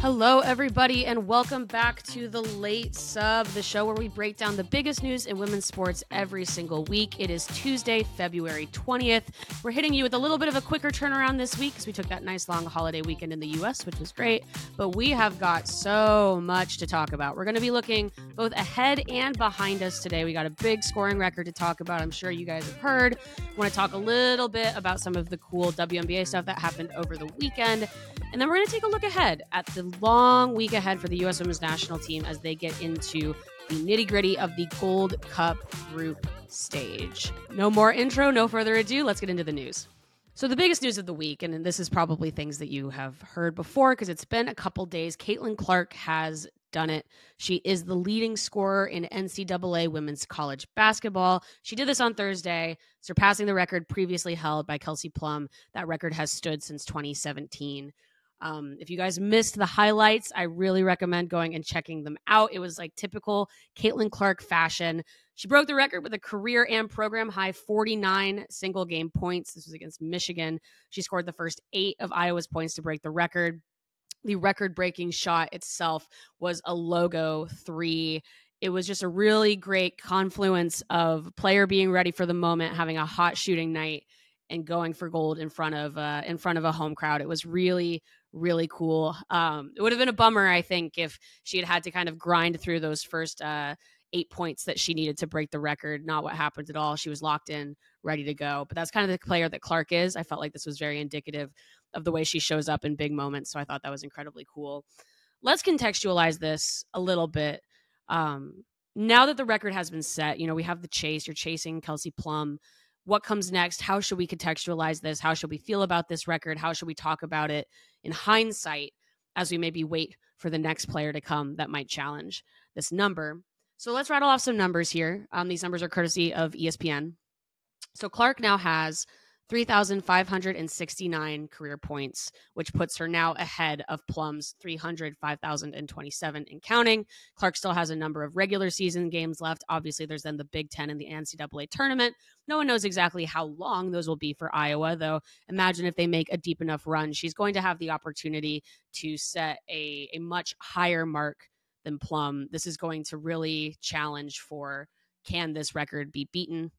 Hello, everybody, and welcome back to the Late Sub, the show where we break down the biggest news in women's sports every single week. It is Tuesday, February 20th. We're hitting you with a little bit of a quicker turnaround this week because we took that nice long holiday weekend in the US, which was great. But we have got so much to talk about. We're going to be looking both ahead and behind us today. We got a big scoring record to talk about. I'm sure you guys have heard. Want to talk a little bit about some of the cool WNBA stuff that happened over the weekend. And then we're going to take a look ahead at the long week ahead for the U.S. women's national team as they get into the nitty gritty of the Gold Cup group stage. No more intro, no further ado. Let's get into the news. So, the biggest news of the week, and this is probably things that you have heard before because it's been a couple days, Caitlin Clark has done it. She is the leading scorer in NCAA women's college basketball. She did this on Thursday, surpassing the record previously held by Kelsey Plum. That record has stood since 2017. Um, if you guys missed the highlights, I really recommend going and checking them out. It was like typical Caitlin Clark fashion. She broke the record with a career and program high 49 single game points. This was against Michigan. She scored the first eight of Iowa's points to break the record. The record breaking shot itself was a logo three. It was just a really great confluence of player being ready for the moment, having a hot shooting night, and going for gold in front of uh, in front of a home crowd. It was really really cool. Um, it would have been a bummer, I think, if she had had to kind of grind through those first uh, eight points that she needed to break the record. Not what happened at all. She was locked in, ready to go. But that's kind of the player that Clark is. I felt like this was very indicative of the way she shows up in big moments. So I thought that was incredibly cool. Let's contextualize this a little bit. Um, now that the record has been set, you know, we have the chase, you're chasing Kelsey Plum. What comes next? How should we contextualize this? How should we feel about this record? How should we talk about it in hindsight as we maybe wait for the next player to come that might challenge this number. So let's rattle off some numbers here. Um, these numbers are courtesy of ESPN. So Clark now has 3,569 career points, which puts her now ahead of Plum's 305,027 and counting. Clark still has a number of regular season games left. Obviously, there's then the Big Ten and the NCAA tournament. No one knows exactly how long those will be for Iowa, though. Imagine if they make a deep enough run, she's going to have the opportunity to set a, a much higher mark than Plum. This is going to really challenge for can this record be beaten?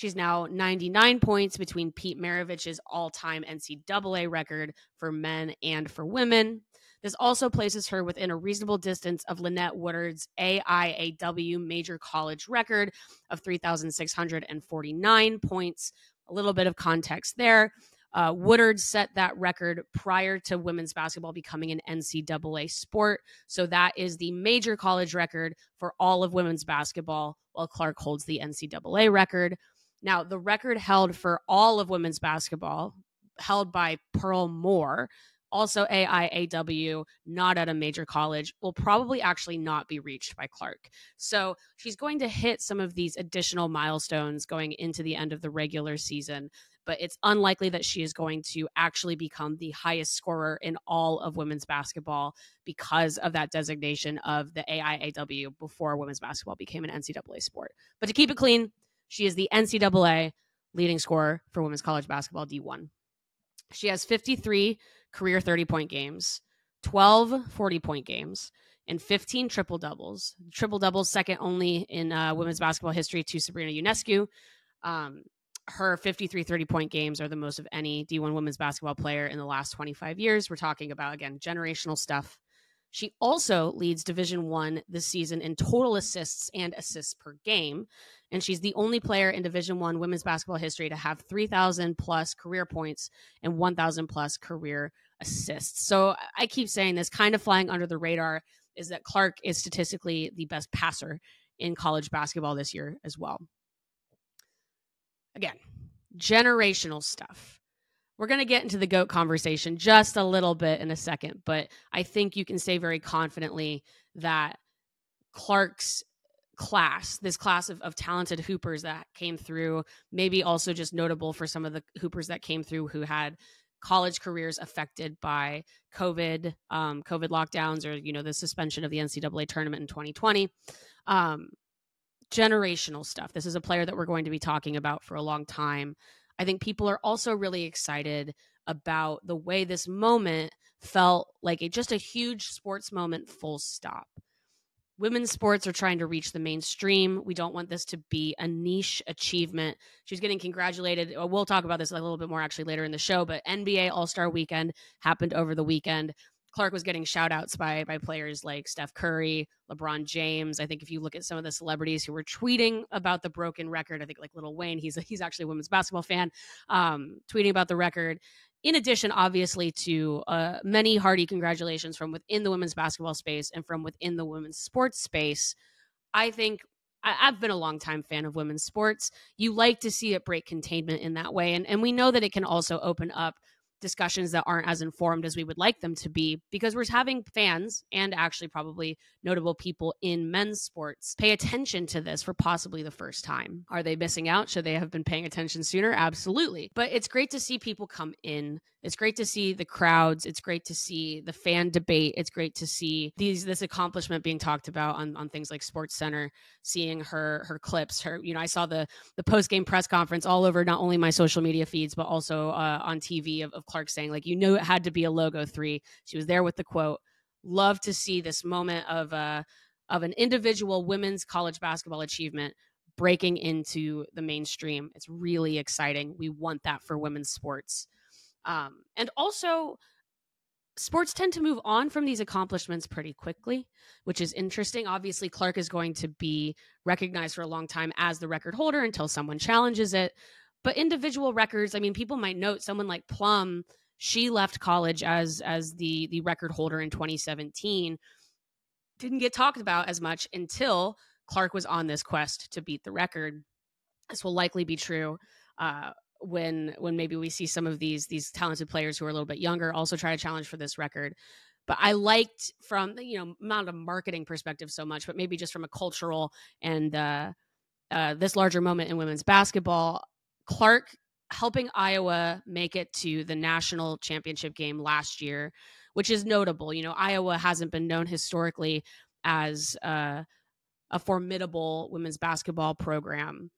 She's now 99 points between Pete Maravich's all time NCAA record for men and for women. This also places her within a reasonable distance of Lynette Woodard's AIAW major college record of 3,649 points. A little bit of context there. Uh, Woodard set that record prior to women's basketball becoming an NCAA sport. So that is the major college record for all of women's basketball, while Clark holds the NCAA record. Now, the record held for all of women's basketball, held by Pearl Moore, also AIAW, not at a major college, will probably actually not be reached by Clark. So she's going to hit some of these additional milestones going into the end of the regular season, but it's unlikely that she is going to actually become the highest scorer in all of women's basketball because of that designation of the AIAW before women's basketball became an NCAA sport. But to keep it clean, she is the NCAA leading scorer for women's college basketball D1. She has 53 career 30 point games, 12 40 point games, and 15 triple doubles. Triple doubles, second only in uh, women's basketball history to Sabrina Ionescu. Um, her 53 30 point games are the most of any D1 women's basketball player in the last 25 years. We're talking about, again, generational stuff. She also leads Division One this season in total assists and assists per game, and she's the only player in Division One women's basketball history to have 3,000 plus career points and 1,000 plus career assists. So I keep saying this, kind of flying under the radar, is that Clark is statistically the best passer in college basketball this year as well. Again, generational stuff we're going to get into the GOAT conversation just a little bit in a second, but I think you can say very confidently that Clark's class, this class of, of talented hoopers that came through, maybe also just notable for some of the hoopers that came through who had college careers affected by COVID, um, COVID lockdowns, or you know the suspension of the NCAA tournament in 2020. Um, generational stuff. This is a player that we're going to be talking about for a long time. I think people are also really excited about the way this moment felt like a, just a huge sports moment, full stop. Women's sports are trying to reach the mainstream. We don't want this to be a niche achievement. She's getting congratulated. Uh, we'll talk about this a little bit more actually later in the show, but NBA All Star weekend happened over the weekend. Clark was getting shout outs by by players like Steph Curry, LeBron James. I think if you look at some of the celebrities who were tweeting about the broken record, I think like Lil Wayne, he's a, he's actually a women's basketball fan, um, tweeting about the record in addition, obviously, to uh, many hearty congratulations from within the women's basketball space and from within the women's sports space, I think I, have been a long time fan of women's sports. You like to see it break containment in that way. And, and we know that it can also open up discussions that aren't as informed as we would like them to be because we're having fans and actually probably notable people in men's sports pay attention to this for possibly the first time. Are they missing out? Should they have been paying attention sooner? Absolutely. But it's great to see people come in. It's great to see the crowds. It's great to see the fan debate. It's great to see these this accomplishment being talked about on, on things like Sports Center, seeing her her clips. Her, you know, I saw the the post game press conference all over not only my social media feeds but also uh, on TV of, of Clark saying, like, you knew it had to be a logo three. She was there with the quote. Love to see this moment of uh of an individual women's college basketball achievement breaking into the mainstream. It's really exciting. We want that for women's sports. Um, and also, sports tend to move on from these accomplishments pretty quickly, which is interesting. Obviously, Clark is going to be recognized for a long time as the record holder until someone challenges it. But individual records, I mean, people might note someone like Plum, she left college as as the the record holder in 2017. Didn't get talked about as much until Clark was on this quest to beat the record. This will likely be true uh, when when maybe we see some of these these talented players who are a little bit younger also try to challenge for this record but i liked from the, you know not a marketing perspective so much but maybe just from a cultural and uh, uh, this larger moment in women's basketball clark helping iowa make it to the national championship game last year which is notable. You know iowa hasn't been known historically as uh, a formidable women's basketball program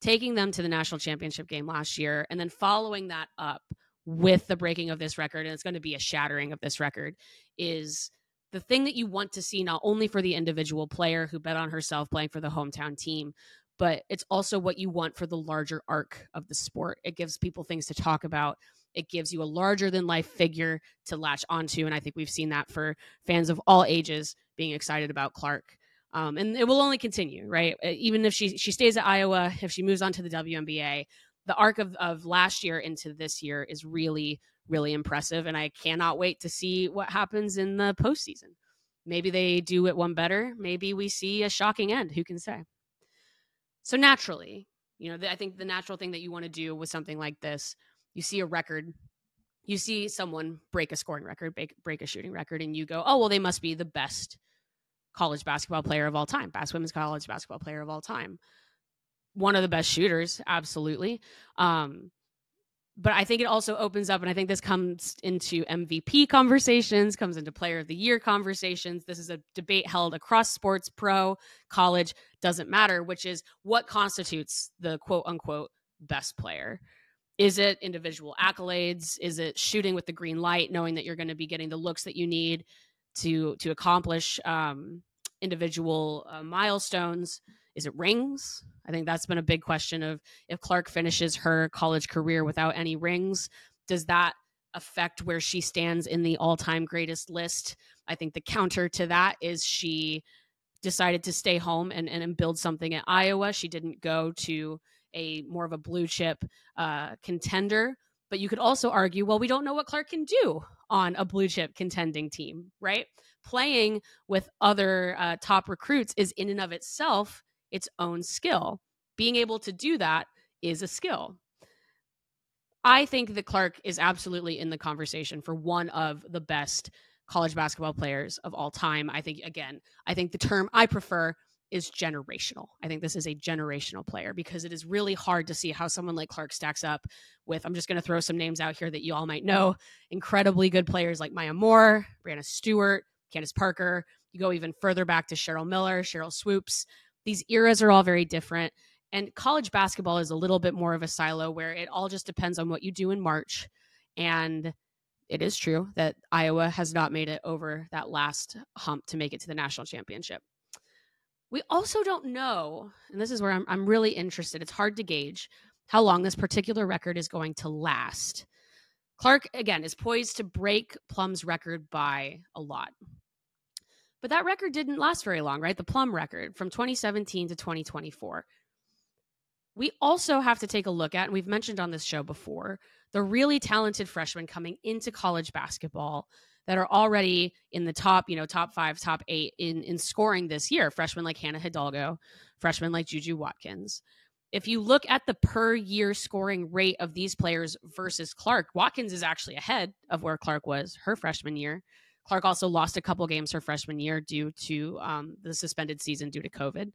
taking them to the national championship game last year and then following that up with the breaking of this record and it's going to be a shattering of this record is the thing that you want to see not only for the individual player who bet on herself playing for the hometown team but it's also what you want for the larger arc of the sport it gives people things to talk about it gives you a larger than life figure to latch onto and i think we've seen that for fans of all ages being excited about clark um, and it will only continue, right? Even if she she stays at Iowa, if she moves on to the WNBA, the arc of, of last year into this year is really really impressive, and I cannot wait to see what happens in the postseason. Maybe they do it one better. Maybe we see a shocking end. Who can say? So naturally, you know, I think the natural thing that you want to do with something like this, you see a record, you see someone break a scoring record, break, break a shooting record, and you go, oh well, they must be the best college basketball player of all time, best women's college basketball player of all time. One of the best shooters, absolutely. Um, but I think it also opens up, and I think this comes into MVP conversations, comes into player of the year conversations. This is a debate held across sports, pro, college, doesn't matter, which is what constitutes the quote unquote best player. Is it individual accolades? Is it shooting with the green light, knowing that you're going to be getting the looks that you need? to to accomplish um, individual uh, milestones? Is it rings? I think that's been a big question of if Clark finishes her college career without any rings, does that affect where she stands in the all-time greatest list? I think the counter to that is she decided to stay home and, and build something at Iowa. She didn't go to a more of a blue chip uh, contender. But you could also argue, well, we don't know what Clark can do on a blue chip contending team, right? Playing with other uh, top recruits is in and of itself its own skill. Being able to do that is a skill. I think that Clark is absolutely in the conversation for one of the best college basketball players of all time. I think, again, I think the term I prefer is generational. I think this is a generational player because it is really hard to see how someone like Clark stacks up with. I'm just going to throw some names out here that you all might know. Incredibly good players like Maya Moore, Breanna Stewart, Candace Parker. You go even further back to Cheryl Miller, Sheryl Swoopes. These eras are all very different. And college basketball is a little bit more of a silo where it all just depends on what you do in March. And it is true that Iowa has not made it over that last hump to make it to the national championship. We also don't know, and this is where I'm, I'm really interested. It's hard to gauge how long this particular record is going to last. Clark, again, is poised to break Plum's record by a lot. But that record didn't last very long, right? The Plum record from 2017 to 2024. We also have to take a look at, and we've mentioned on this show before, the really talented freshmen coming into college basketball that are already in the top, you know, top five, top eight in in scoring this year. Freshmen like Hannah Hidalgo, freshmen like Juju Watkins. If you look at the per year scoring rate of these players versus Clark, Watkins is actually ahead of where Clark was her freshman year. Clark also lost a couple games her freshman year due to um, the suspended season due to COVID.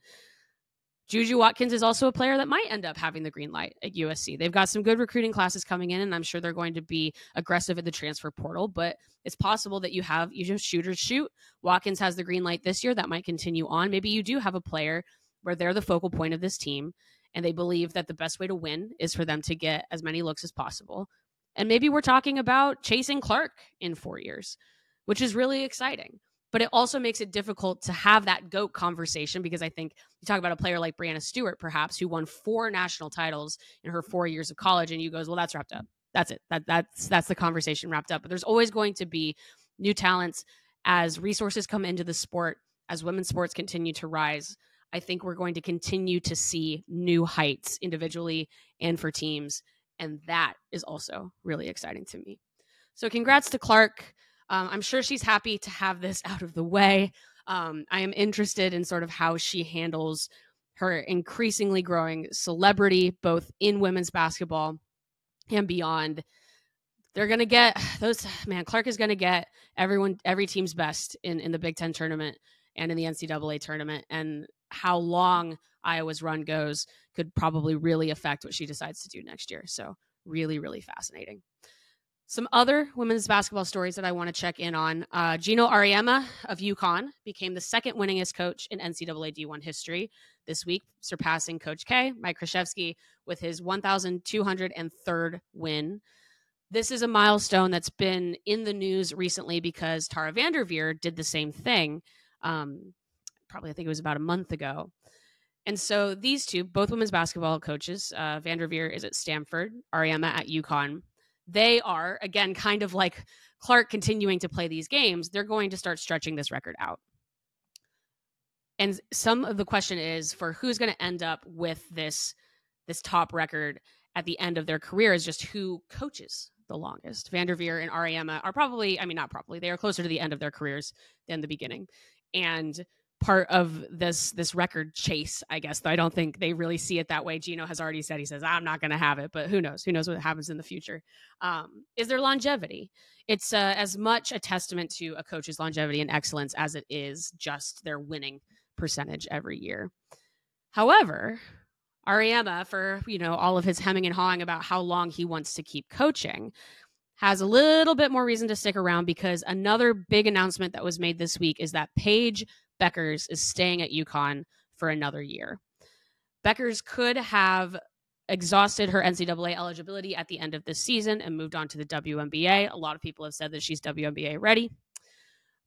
Juju Watkins is also a player that might end up having the green light at USC. They've got some good recruiting classes coming in, and I'm sure they're going to be aggressive at the transfer portal. But it's possible that you have you just shooters shoot. Watkins has the green light this year. That might continue on. Maybe you do have a player where they're the focal point of this team, and they believe that the best way to win is for them to get as many looks as possible. And maybe we're talking about chasing Clark in four years, which is really exciting but it also makes it difficult to have that GOAT conversation because I think you talk about a player like Breanna Stewart, perhaps, who won four national titles in her four years of college, and you goes, well, that's wrapped up. That's it. That that's that's the conversation wrapped up. But there's always going to be new talents as resources come into the sport, as women's sports continue to rise. I think we're going to continue to see new heights individually and for teams. And that is also really exciting to me. So, congrats to Clark. Um, I'm sure she's happy to have this out of the way. Um, I am interested in sort of how she handles her increasingly growing celebrity, both in women's basketball and beyond. They're gonna get those man. Clark is gonna get everyone, every team's best in in the Big Ten tournament and in the NCAA tournament. And how long Iowa's run goes could probably really affect what she decides to do next year. So really, really fascinating. Some other women's basketball stories that I want to check in on. Uh, Geno Auriemma of UConn became the second winningest coach in NCAA D1 history this week, surpassing Coach K, Mike Krzyzewski, with his 1,203rd win. This is a milestone that's been in the news recently because Tara Vanderveer did the same thing. Um, probably, I think it was about a month ago. And so these two, both women's basketball coaches, uh, Vanderveer is at Stanford, Auriemma at UConn they are again kind of like Clark continuing to play these games, they're going to start stretching this record out. And some of the question is for who's going to end up with this this top record at the end of their career is just who coaches the longest. Vanderveer and Auriemma are probably, I mean, not probably, they are closer to the end of their careers than the beginning. And part of this this record chase, I guess. Though I don't think they really see it that way. Geno has already said he says I'm not going to have it, but who knows? Who knows what happens in the future? Um, is there longevity? It's uh, as much a testament to a coach's longevity and excellence as it is just their winning percentage every year. However, Auriemma, for you know all of his hemming and hawing about how long he wants to keep coaching, has a little bit more reason to stick around because another big announcement that was made this week is that Paige Bueckers is staying at UConn for another year. Bueckers could have exhausted her NCAA eligibility at the end of this season and moved on to the WNBA. A lot of people have said that she's WNBA ready,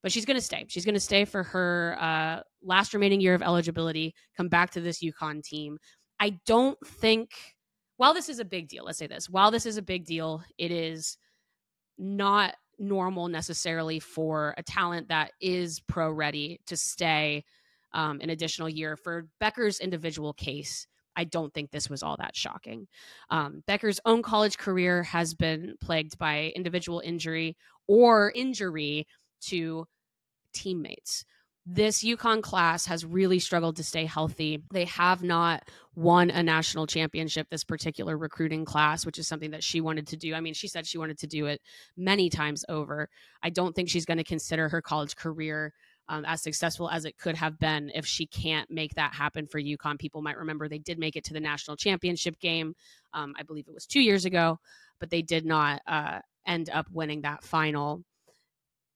but she's going to stay. She's going to stay for her uh, last remaining year of eligibility, come back to this UConn team. I don't think, while this is a big deal, let's say this, while this is a big deal, it is not normal necessarily for a talent that is pro ready to stay um, an additional year. For Bueckers' individual case, I don't think this was all that shocking. Um, Bueckers' own college career has been plagued by individual injury or injury to teammates this UConn class has really struggled to stay healthy. They have not won a national championship this particular recruiting class, which is something that she wanted to do. I mean, she said she wanted to do it many times over. I don't think she's going to consider her college career um, as successful as it could have been if she can't make that happen for UConn. People might remember they did make it to the national championship game. Um, I believe it was two years ago, but they did not uh, end up winning that final.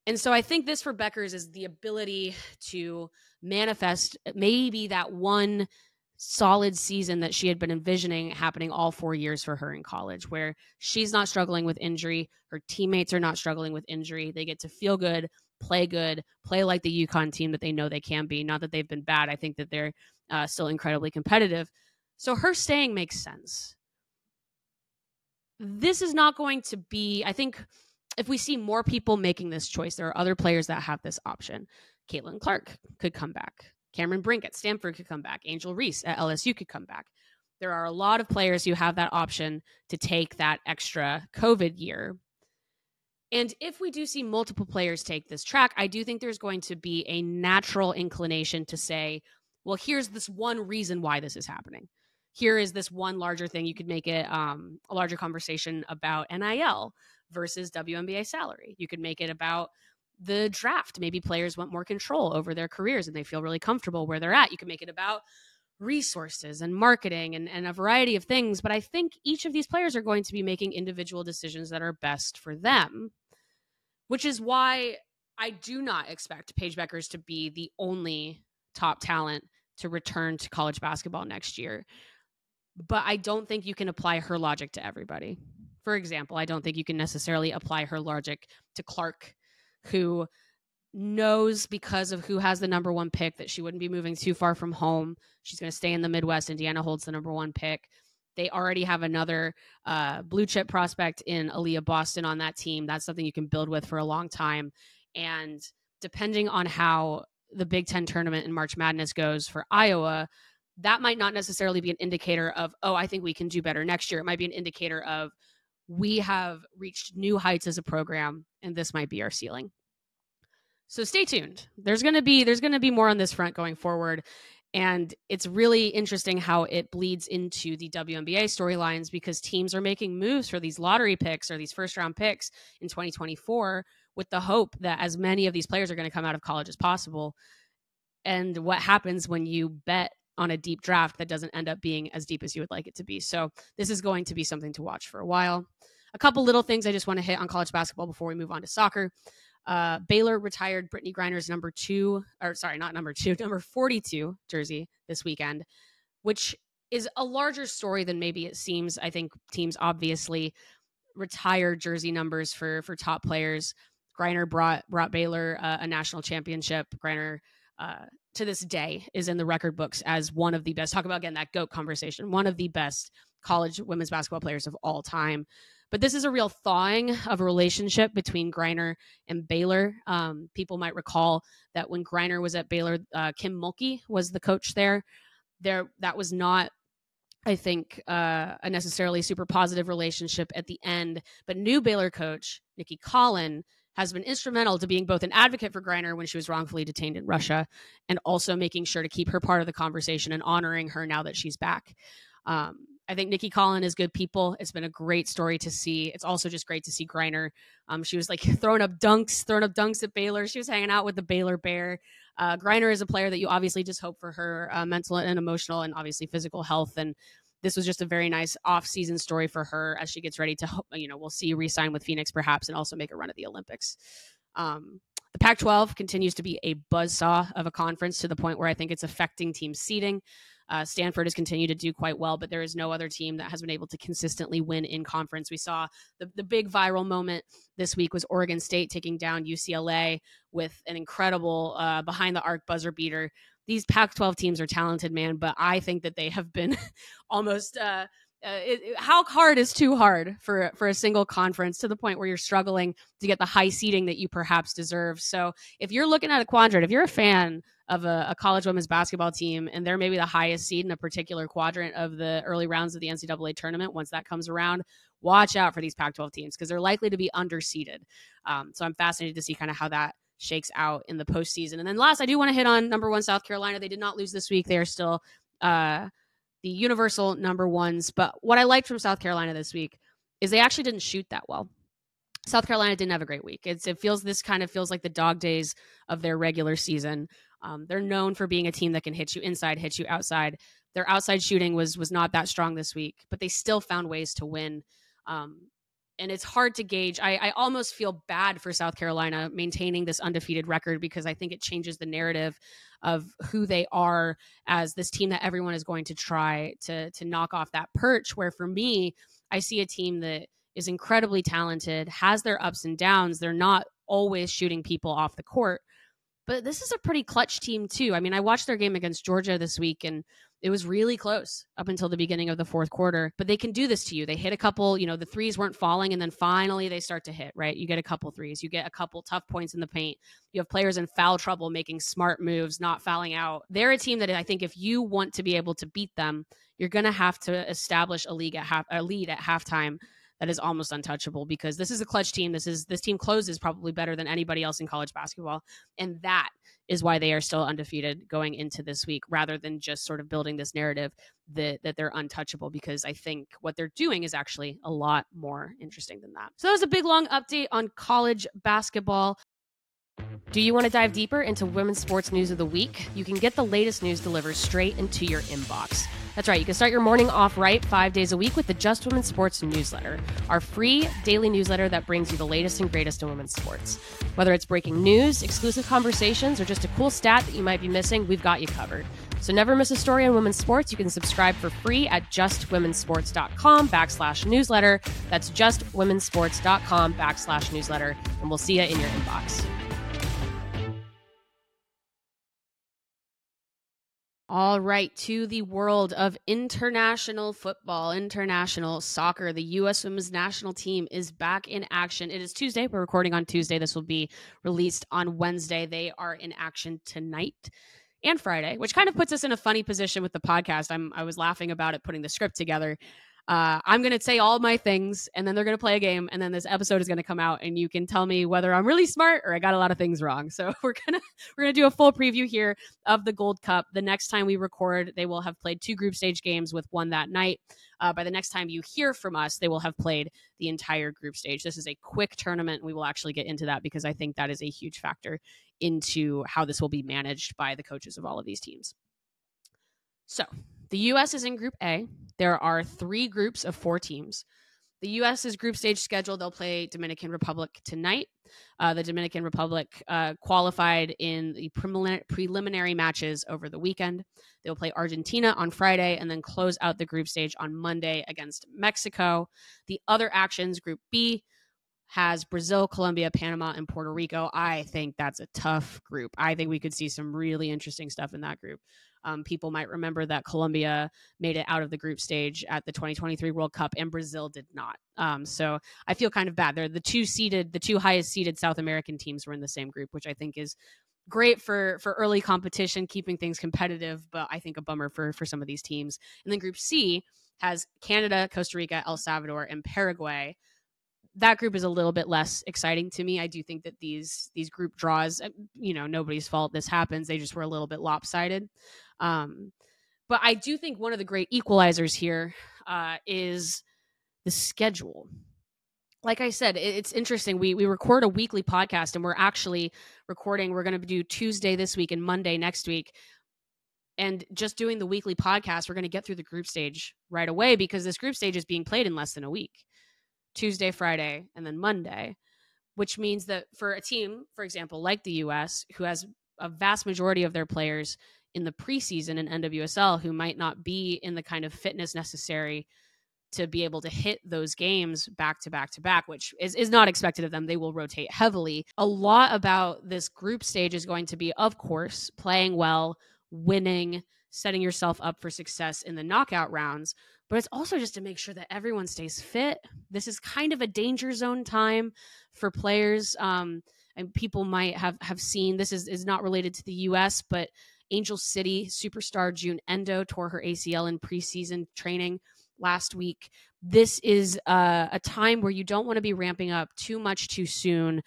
And so I think this for Bueckers is the ability to manifest maybe that one solid season that she had been envisioning happening all four years for her in college, where she's not struggling with injury. Her teammates are not struggling with injury. They get to feel good, play good, play like the UConn team that they know they can be. Not that they've been bad. I think that they're uh, still incredibly competitive. So her staying makes sense. This is not going to be, I think, if we see more people making this choice, there are other players that have this option. Caitlin Clark could come back. Cameron Brink at Stanford could come back. Angel Reese at LSU could come back. There are a lot of players who have that option to take that extra COVID year. And if we do see multiple players take this track, I do think there's going to be a natural inclination to say, well, here's this one reason why this is happening. Here is this one larger thing. You could make it um, a larger conversation about NIL versus WNBA salary. You could make it about the draft. Maybe players want more control over their careers and they feel really comfortable where they're at. You can make it about resources and marketing and, and a variety of things. But I think each of these players are going to be making individual decisions that are best for them, which is why I do not expect Paige Bueckers to be the only top talent to return to college basketball next year. But I don't think you can apply her logic to everybody. For example, I don't think you can necessarily apply her logic to Clark who knows because of who has the number one pick that she wouldn't be moving too far from home. She's going to stay in the Midwest. Indiana holds the number one pick. They already have another uh, blue chip prospect in Aliyah Boston on that team. That's something you can build with for a long time. And depending on how the Big Ten tournament in March Madness goes for Iowa, that might not necessarily be an indicator of, oh, I think we can do better next year. It might be an indicator of, we have reached new heights as a program and this might be our ceiling so stay tuned there's going to be there's going to be more on this front going forward and it's really interesting how it bleeds into the WNBA storylines because teams are making moves for these lottery picks or these first round picks in 2024 with the hope that as many of these players are going to come out of college as possible. And what happens when you bet on a deep draft that doesn't end up being as deep as you would like it to be. So this is going to be something to watch for a while. A couple little things I just want to hit on college basketball before we move on to soccer. Uh, Baylor retired Brittney Griner's number two, or sorry, not number two, number 42 jersey this weekend, which is a larger story than maybe it seems. I think teams obviously retire jersey numbers for for top players. Griner brought brought Baylor uh, a national championship. Griner uh, to this day is in the record books as one of the best. Talk about again that goat conversation. One of the best college women's basketball players of all time. But this is a real thawing of a relationship between Griner and Baylor. Um, people might recall that when Griner was at Baylor, uh, Kim Mulkey was the coach there. There, that was not I think uh, a necessarily super positive relationship at the end. But new Baylor coach Nicki Collen has been instrumental to being both an advocate for Griner when she was wrongfully detained in Russia and also making sure to keep her part of the conversation and honoring her now that she's back. Um, I think Nicki Collen is good people. It's been a great story to see. It's also just great to see Griner. Um, she was like throwing up dunks, throwing up dunks at Baylor. She was hanging out with the Baylor Bear. Uh, Griner is a player that you obviously just hope for her uh, mental and emotional and obviously physical health. And this was just a very nice off-season story for her as she gets ready to, you know, we'll see re-sign with Phoenix perhaps and also make a run at the Olympics. Um, the Pac 12 continues to be a buzzsaw of a conference to the point where I think it's affecting team seeding. Uh, Stanford has continued to do quite well, but there is no other team that has been able to consistently win in conference. We saw the, the big viral moment this week was Oregon State taking down UCLA with an incredible uh, behind the arc buzzer beater these Pac 12 teams are talented, man, but I think that they have been almost. Uh, uh, it, it, how hard is too hard for for a single conference to the point where you're struggling to get the high seating that you perhaps deserve. So if you're looking at a quadrant, if you're a fan of a, a, college women's basketball team and they're maybe the highest seed in a particular quadrant of the early rounds of the NCAA tournament, once that comes around, watch out for these Pac-12 teams because they're likely to be underseeded. Um, so I'm fascinated to see kind of how that shakes out in the postseason. And then last, I do want to hit on number one South Carolina. They did not lose this week. They are still uh, the universal number ones. But what I liked from South Carolina this week is they actually didn't shoot that well. South Carolina didn't have a great week. It's, it feels this kind of feels like the dog days of their regular season. Um, they're known for being a team that can hit you inside, hit you outside. Their outside shooting was was not that strong this week, but they still found ways to win. Um, and it's hard to gauge. I, I almost feel bad for South Carolina maintaining this undefeated record because I think it changes the narrative of who they are as this team that everyone is going to try to to knock off that perch. Where for me, I see a team that is incredibly talented, has their ups and downs. They're not always shooting people off the court, but this is a pretty clutch team too. I mean, I watched their game against Georgia this week and it was really close up until the beginning of the fourth quarter. But they can do this to you. They hit a couple, you know, the threes weren't falling and then finally they start to hit, right? You get a couple threes, you get a couple tough points in the paint. You have players in foul trouble making smart moves, not fouling out. They're a team that I think if you want to be able to beat them, you're going to have to establish a league at half a lead at halftime that is almost untouchable because this is a clutch team. This is this team closes probably better than anybody else in college basketball, and that is why they are still undefeated going into this week, rather than just sort of building this narrative that that they're untouchable. Because I think what they're doing is actually a lot more interesting than that. So that was a big long update on college basketball. Do you want to dive deeper into women's sports news of the week? You can get the latest news delivered straight into your inbox. That's right, you can start your morning off right five days a week with the Just Women's Sports newsletter, our free daily newsletter that brings you the latest and greatest in women's sports. Whether it's breaking news, exclusive conversations, or just a cool stat that you might be missing, we've got you covered. So never miss a story on women's sports. You can subscribe for free at justwomensports.com backslash newsletter. That's justwomensports.com backslash newsletter. And we'll see you in your inbox. All right, to the world of international football, international soccer. The U.S. women's national team is back in action. It is Tuesday. We're recording on Tuesday. This will be released on Wednesday. They are in action tonight and Friday, which kind of puts us in a funny position with the podcast. I'm I was laughing about it putting the script together uh, I'm going to say all my things and then they're going to play a game and then this episode is going to come out and you can tell me whether I'm really smart or I got a lot of things wrong. So we're going to we're going to do a full preview here of the Gold Cup. The next time we record, they will have played two group stage games with one that night. Uh, by the next time you hear from us, they will have played the entire group stage. This is a quick tournament. We will actually get into that because I think that is a huge factor into how this will be managed by the coaches of all of these teams. So, the US is in Group A. There are three groups of four teams. The U.S.'s group stage schedule, they'll play Dominican Republic tonight. Uh, the Dominican Republic uh, qualified in the preliminary matches over the weekend. They'll play Argentina on Friday and then close out the group stage on Monday against Mexico. The other actions, Group B, has Brazil, Colombia, Panama, and Puerto Rico. I think that's a tough group. I think we could see some really interesting stuff in that group. Um, people might remember that Colombia made it out of the group stage at the 2023 World Cup, and Brazil did not. Um, so I feel kind of bad. They're the two seeded, the two highest seeded South American teams were in the same group, which I think is great for for early competition, keeping things competitive. But I think a bummer for for some of these teams. And then Group C has Canada, Costa Rica, El Salvador, and Paraguay that group is a little bit less exciting to me. I do think that these these group draws, uh, you know, nobody's fault this happens. They just were a little bit lopsided. Um, but I do think one of the great equalizers here uh, is the schedule. Like I said, it's interesting. We we record a weekly podcast, and we're actually recording. We're going to do Tuesday this week and Monday next week. And just doing the weekly podcast, we're going to get through the group stage right away because this group stage is being played in less than a week. Tuesday, Friday, and then Monday, which means that for a team, for example, like the US, who has a vast majority of their players in the preseason in NWSL who might not be in the kind of fitness necessary to be able to hit those games back to back to back, which is, is not expected of them. They will rotate heavily. A lot about this group stage is going to be, of course, playing well, winning, setting yourself up for success in the knockout rounds but it's also just to make sure that everyone stays fit. This is kind of a danger zone time for players. Um, and people might have have seen this is is not related to the U.S., but Angel City superstar Jun Endo tore her ACL in preseason training last week. This is uh, a time where you don't want to be ramping up too much too soon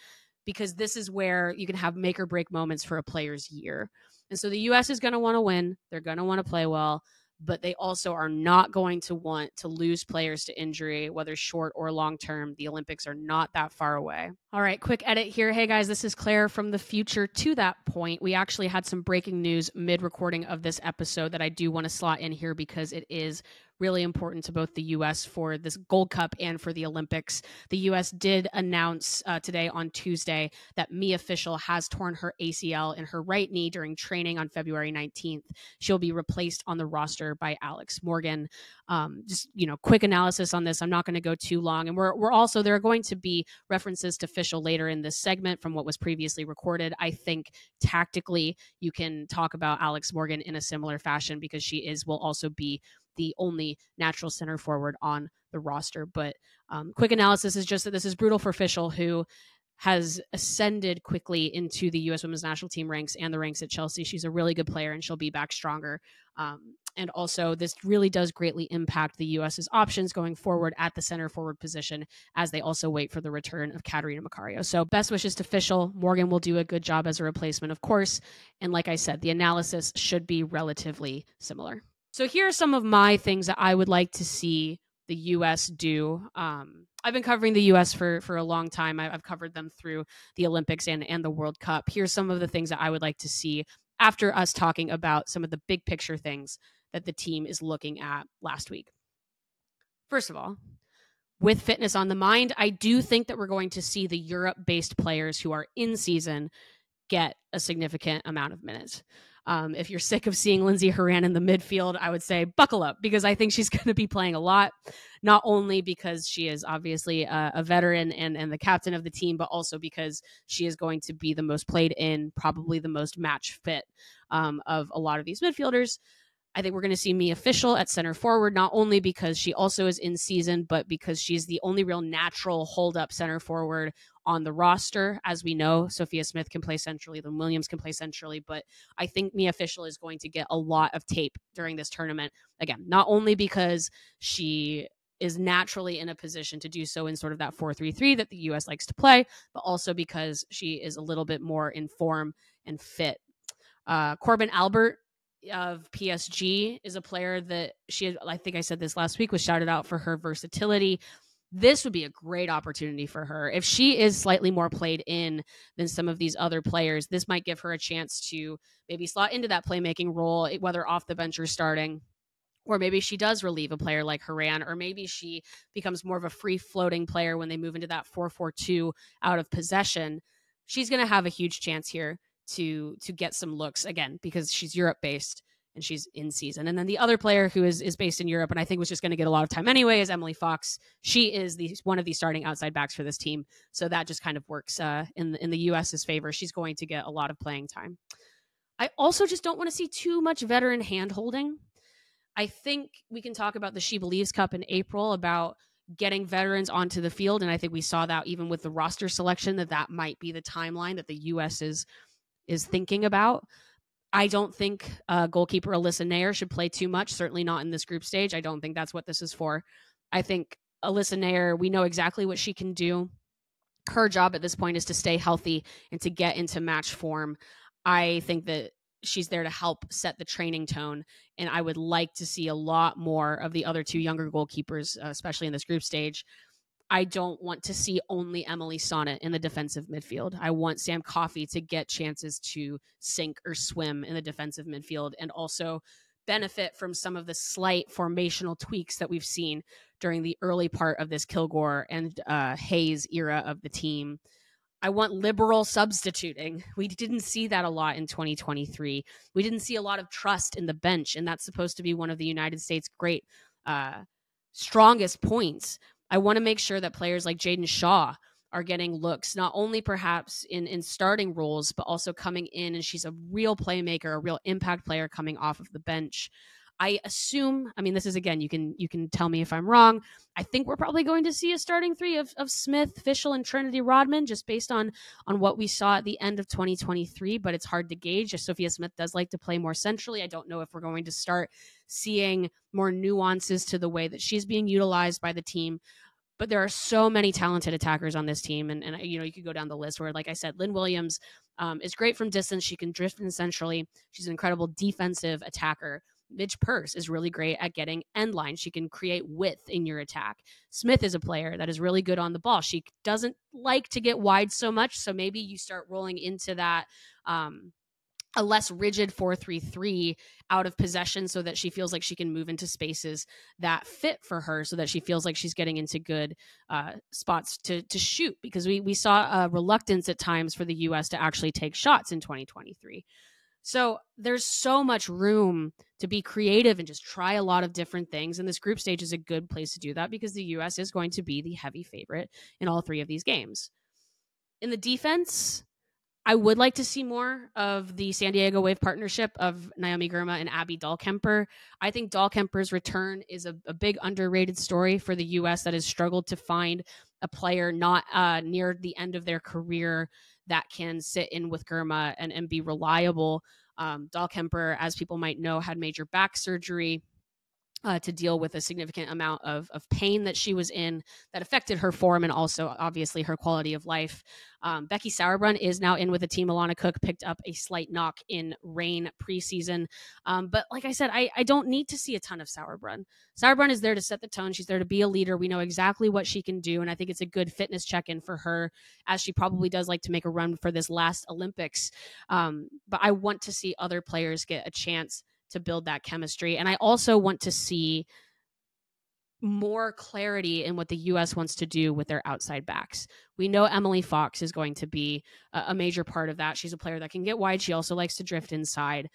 because this is where you can have make or break moments for a player's year. And so the US is going to want to win. They're going to want to play well but they also are not going to want to lose players to injury, whether short or long term. The Olympics are not that far away. All right, quick edit here. Hey guys, this is Claire from the future. To that point, we actually had some breaking news mid recording of this episode that I do want to slot in here because it is really important to both the U.S. for this Gold Cup and for the Olympics. The U.S. did announce uh, today on Tuesday that Mia Fishel has torn her ACL in her right knee during training on February 19th. She'll be replaced on the roster by Alex Morgan. Um, just you know, quick analysis on this. I'm not going to go too long, and we're we're also there are going to be references to Fishel later in this segment from what was previously recorded. I think tactically you can talk about Alex Morgan in a similar fashion because she is will also be the only natural center forward on the roster. But um, quick analysis is just that this is brutal for Fishel, who has ascended quickly into the U.S. women's national team ranks and the ranks at Chelsea. She's a really good player and she'll be back stronger. Um, and also, this really does greatly impact the U.S.'s options going forward at the center forward position as they also wait for the return of Catarina Macario. So, best wishes to Fishel. Morgan will do a good job as a replacement, of course. And like I said, the analysis should be relatively similar. So here are some of my things that I would like to see the U.S. do. Um, I've been covering the U.S. for for a long time. I've covered them through the Olympics and and the World Cup. Here's some of the things that I would like to see after us talking about some of the big picture things that the team is looking at last week. First of all, with fitness on the mind, I do think that we're going to see the Europe based players who are in season get a significant amount of minutes. Um, if you're sick of seeing Lindsey Horan in the midfield, I would say buckle up because I think she's going to be playing a lot, not only because she is obviously a, a, veteran and, and the captain of the team, but also because she is going to be the most played in, probably the most match fit um, of a lot of these midfielders. I think we're going to see Mia Fishel at center forward, not only because she also is in season, but because she's the only real natural hold up center forward on the roster. As we know, Sophia Smith can play centrally, Lynn Williams can play centrally, but I think Mia Fishel is going to get a lot of tape during this tournament. Again, not only because she is naturally in a position to do so in sort of that 4-3-3 that the US likes to play, but also because she is a little bit more in form and fit. Uh, Korbin Albert of PSG is a player that she I think I said this last week was shouted out for her versatility. This would be a great opportunity for her. If she is slightly more played in than some of these other players, this might give her a chance to maybe slot into that playmaking role, eh, whether off the bench or starting. Or maybe she does relieve a player like Horan, or maybe she becomes more of a free floating player when they move into that 4 4 2 out of possession. She's going to have a huge chance here to to get some looks again because she's Europe based and she's in season. And then the other player who is is based in Europe and I think was just going to get a lot of time anyway is Emily Fox. She is the one of the starting outside backs for this team, so that just kind of works uh, in in the U.S.'s favor. She's going to get a lot of playing time. I also just don't want to see too much veteran hand holding. I think we can talk about the She Believes Cup in April about getting veterans onto the field, and I think we saw that even with the roster selection that that might be the timeline that the U.S. is is thinking about. I don't think uh, goalkeeper Alyssa Naeher should play too much, certainly not in this group stage. I don't think that's what this is for. I think Alyssa Naeher, we know exactly what she can do. Her job at this point is to stay healthy and to get into match form. I think that she's there to help set the training tone. And I would like to see a lot more of the other two younger goalkeepers, uh, especially in this group stage, I don't want to see only Emily Sonnett in the defensive midfield. I want Sam Coffey to get chances to sink or swim in the defensive midfield and also benefit from some of the slight formational tweaks that we've seen during the early part of this Kilgore and uh, Hayes era of the team. I want liberal substituting. We didn't see that a lot in 2023. We didn't see a lot of trust in the bench, and that's supposed to be one of the United States' great, uh, strongest points I want to make sure that players like Jaedyn Shaw are getting looks, not only perhaps in in starting roles, but also coming in and she's a real playmaker, a real impact player coming off of the bench. I assume, I mean, this is again, you can you can tell me if I'm wrong. I think we're probably going to see a starting three of, of Smith, Fishel, and Trinity Rodman, just based on on what we saw at the end of 2023. But it's hard to gauge. Sophia Smith does like to play more centrally. I don't know if we're going to start seeing more nuances to the way that she's being utilized by the team but there are so many talented attackers on this team and, and you know you could go down the list where like i said lynn williams um, is great from distance she can drift in centrally she's an incredible defensive attacker Midge Purce is really great at getting end line. She can create width in your attack. Smith is a player that is really good on the ball. She doesn't like to get wide so much, so maybe you start rolling into that um, a less rigid 433 out of possession so that she feels like she can move into spaces that fit for her so that she feels like she's getting into good uh, spots to, to shoot. Because we, we saw a reluctance at times for the us to actually take shots in 2023 so there's so much room to be creative and just try a lot of different things. And this group stage is a good place to do that because the us is going to be the heavy favorite in all three of these games. In the defense I would like to see more of the San Diego Wave partnership of Naomi Girma and Abby Dahlkemper. I think Dahlkemper's return is a, a, big underrated story for the U.S. that has struggled to find a player not uh, near the end of their career that can sit in with Girma and, and be reliable. Um, Dahlkemper, as people might know, had major back surgery uh, to deal with a significant amount of, of pain that she was in that affected her form and also obviously her quality of life. Um, Becky Sauerbrunn is now in with the team. Alana Cook picked up a slight knock in rain preseason. Um, but like I said, I, I don't need to see a ton of Sauerbrunn. Sauerbrunn is there to set the tone. She's there to be a leader. We know exactly what she can do. And I think it's a good fitness check in for her as she probably does like to make a run for this last Olympics. Um, but I want to see other players get a chance to build that chemistry. And I also want to see more clarity in what the US wants to do with their outside backs. We know Emily Fox is going to be a, major part of that. She's a player that can get wide. She also likes to drift inside.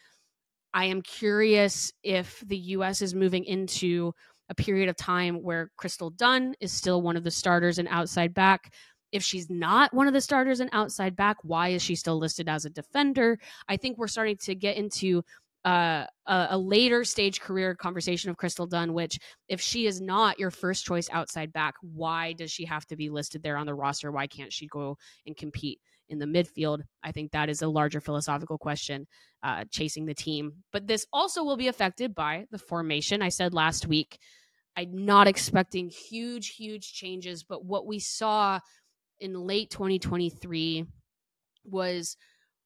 I am curious if the US is moving into a period of time where Crystal Dunn is still one of the starters and outside back. If she's not one of the starters and outside back, why is she still listed as a defender? I think we're starting to get into uh, a, a, later stage career conversation of Crystal Dunn, which if she is not your first choice outside back, why does she have to be listed there on the roster? Why can't she go and compete in the midfield? I think that is a larger philosophical question uh, chasing the team. But this also will be affected by the formation. I said last week, I'm not expecting huge, huge changes, but what we saw in late 2023 was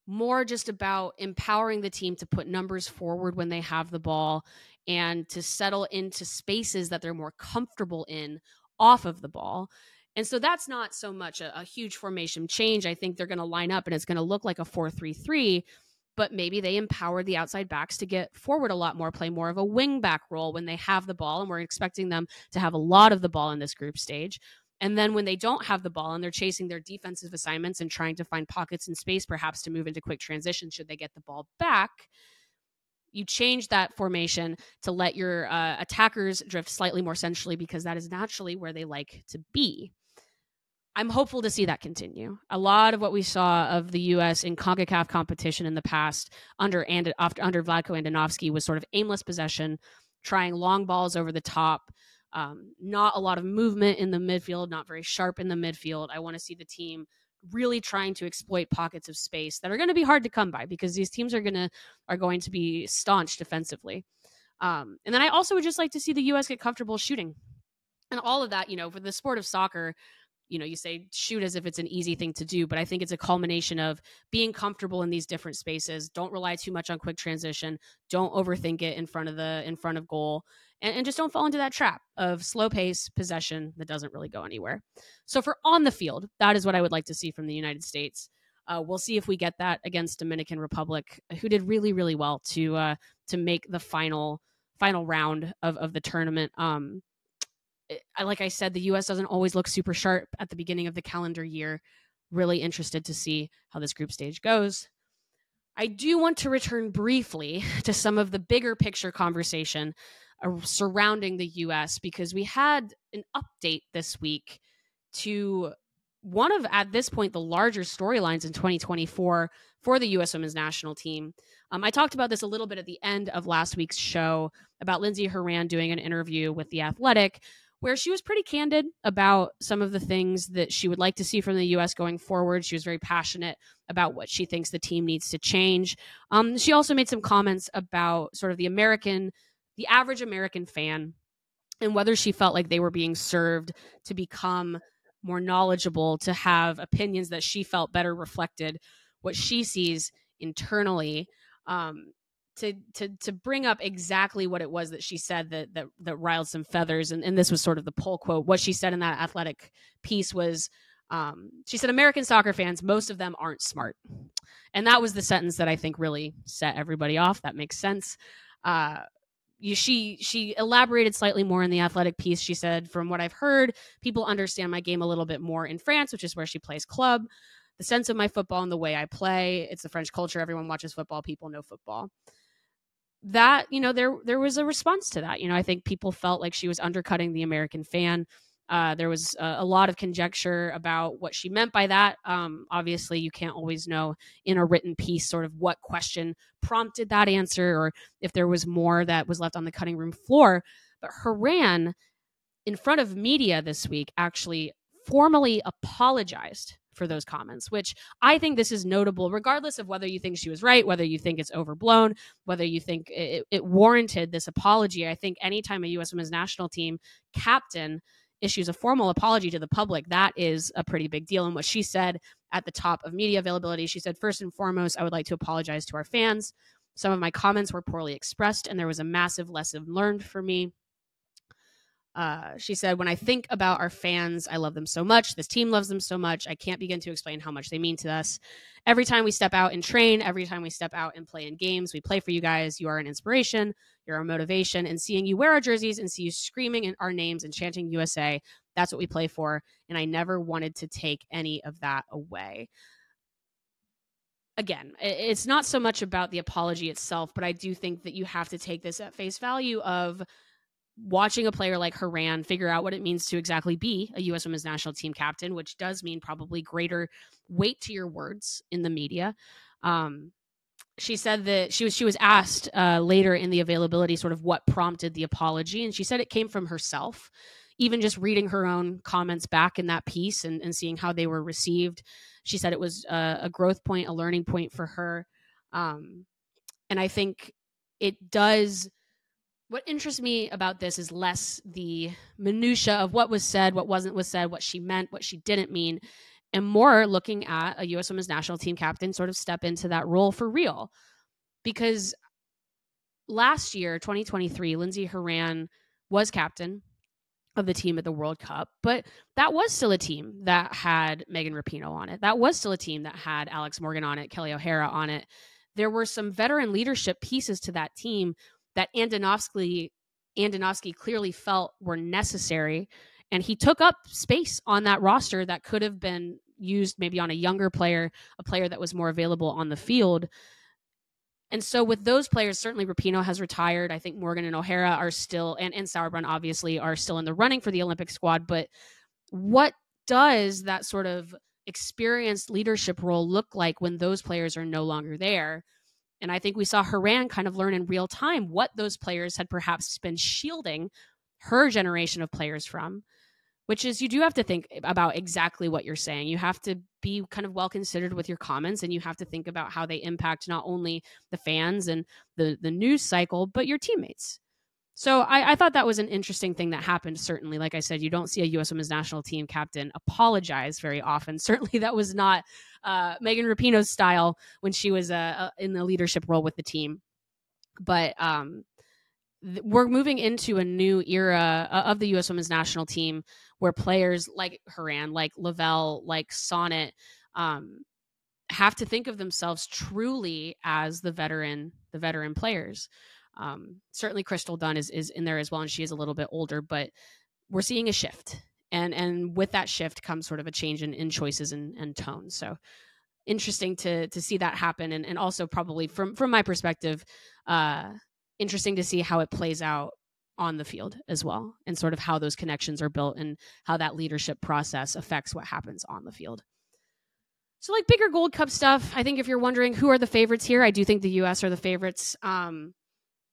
more just about empowering the team to put numbers forward when they have the ball and to settle into spaces that they're more comfortable in off of the ball. And so that's not so much a, a huge formation change. I think they're going to line up and it's going to look like a 4 3 3, but maybe they empower the outside backs to get forward a lot more, play more of a wing back role when they have the ball. And we're expecting them to have a lot of the ball in this group stage. And then when they don't have the ball and they're chasing their defensive assignments and trying to find pockets in space, perhaps to move into quick transition, should they get the ball back, you change that formation to let your uh, attackers drift slightly more centrally because that is naturally where they like to be. I'm hopeful to see that continue. A lot of what we saw of the U.S. in CONCACAF competition in the past under and after under Vlatko Andonovski was sort of aimless possession, trying long balls over the top, um, not a lot of movement in the midfield, not very sharp in the midfield. I want to see the team really trying to exploit pockets of space that are going to be hard to come by because these teams are going to are going to be staunch defensively. Um, and then I also would just like to see the U.S. get comfortable shooting, and all of that. You know, for the sport of soccer, you know, you say shoot as if it's an easy thing to do, but I think it's a culmination of being comfortable in these different spaces. Don't rely too much on quick transition. Don't overthink it in front of the in front of goal, and, and just don't fall into that trap of slow pace possession that doesn't really go anywhere. So for on the field, that is what I would like to see from the United States. Uh, we'll see if we get that against Dominican Republic, who did really really well to uh, to make the final final round of of the tournament. Um, like I said, the U.S. doesn't always look super sharp at the beginning of the calendar year. Really interested to see how this group stage goes. I do want to return briefly to some of the bigger picture conversation uh, surrounding the US because we had an update this week to one of, at this point, the larger storylines in 2024 for the US women's national team. Um, I talked about this a little bit at the end of last week's show about Lindsey Horan doing an interview with The Athletic where she was pretty candid about some of the things that she would like to see from the U.S. going forward. She was very passionate about what she thinks the team needs to change. Um, she also made some comments about sort of the American, the average American fan, and whether she felt like they were being served to become more knowledgeable, to have opinions that she felt better reflected what she sees internally. Um, to to to bring up exactly what it was that she said that that that riled some feathers and, and this was sort of the pull quote what she said in that athletic piece was Um, she said, American soccer fans, most of them aren't smart. And that was the sentence that I think really set everybody off. That makes sense. Uh, she she elaborated slightly more in the athletic piece. She said, "From what I've heard, people understand my game a little bit more in France, which is where she plays club. The sense of my football and the way I play. It's the French culture. Everyone watches football. People know football." That you know, there there was a response to that. You know, I think people felt like she was undercutting the American fan. Uh, there was a, a, lot of conjecture about what she meant by that. Um, obviously, you can't always know in a written piece sort of what question prompted that answer or if there was more that was left on the cutting room floor. But Horan, in front of media this week, actually formally apologized for those comments, which I think this is notable, regardless of whether you think she was right, whether you think it's overblown, whether you think it, it warranted this apology. I think anytime a U.S. women's national team captain issues a formal apology to the public, that is a pretty big deal. And what she said at the top of media availability, she said, first and foremost, I would like to apologize to our fans. Some of my comments were poorly expressed, and there was a massive lesson learned for me. Uh, she said, When I think about our fans, I love them so much. This team loves them so much. I can't begin to explain how much they mean to us. Every time we step out and train, every time we step out and play in games, we play for you guys. You are an inspiration, you're our motivation. And seeing you wear our jerseys and see you screaming in our names and chanting USA, that's what we play for. And I never wanted to take any of that away again, it's not so much about the apology itself, but I do think that you have to take this at face value of watching a player like Horan figure out what it means to exactly be a U.S. women's national team captain, which does mean probably greater weight to your words in the media. Um, she said that she was she was asked uh, later in the availability sort of what prompted the apology, and she said it came from herself. Even just reading her own comments back in that piece and, and seeing how they were received, she said it was a, a growth point, a learning point for her. Um, and I think it does what interests me about this is less the minutia of what was said, what wasn't was said, what she meant, what she didn't mean, and more looking at a U.S. Women's National Team captain sort of step into that role for real. Because last year, 2023, Lindsey Horan was captain of the team at the World Cup, but that was still a team that had Megan Rapinoe on it. That was still a team that had Alex Morgan on it, Kelly O'Hara on it. There were some veteran leadership pieces to that team that Andonovski Andonovski clearly felt were necessary. And he took up space on that roster that could have been used maybe on a younger player, a player that was more available on the field. And so with those players, certainly Rapinoe has retired. I think Morgan and O'Hara are still, and, and Sauerbrunn obviously are still in the running for the Olympic squad. But what does that sort of experienced leadership role look like when those players are no longer there? And I think we saw Horan kind of learn in real time what those players had perhaps been shielding her generation of players from, which is you do have to think about exactly what you're saying. You have to be kind of well considered with your comments and you have to think about how they impact not only the fans and the the news cycle, but your teammates. So I, I, thought that was an interesting thing that happened. Certainly, like I said, you don't see a U.S. Women's National Team captain apologize very often. Certainly, that was not uh, Megan Rapinoe's style when she was uh, uh, in the leadership role with the team. But um, th- we're moving into a new era uh, of the U.S. Women's National Team where players like Horan, like Lavelle, like Sonnett. um, have to think of themselves truly as the veteran, the veteran players. Um, certainly, Crystal Dunn is is in there as well, and she is a little bit older, but we're seeing a shift, and and with that shift comes sort of a change in, in choices and, and tone. So interesting to to see that happen, and and also probably from from my perspective, uh, interesting to see how it plays out on the field as well, and sort of how those connections are built, and how that leadership process affects what happens on the field. So, like bigger Gold Cup stuff, I think if you're wondering who are the favorites here, I do think the U.S. are the favorites. Um,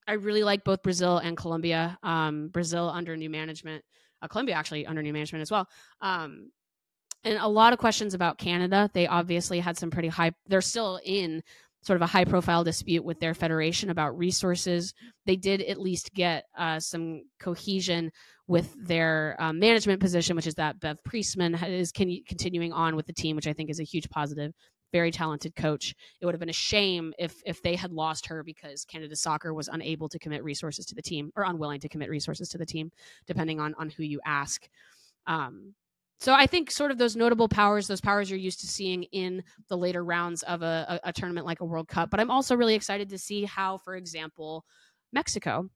I really like both Brazil and Colombia. Um, Brazil under new management, uh, Colombia actually under new management as well. Um, and a lot of questions about Canada. They obviously had some pretty high. They're still in sort of a high profile dispute with their federation about resources. They did at least get uh, some cohesion with their um, management position, which is that Bev Priestman is con- continuing on with the team, which I think is a huge positive very talented coach. It would have been a shame if if they had lost her because Canada Soccer was unable to commit resources to the team or unwilling to commit resources to the team, depending on on who you ask. Um, So I think sort of those notable powers, those powers you're used to seeing in the later rounds of a, a, a tournament like a World Cup. But I'm also really excited to see how, for example, Mexico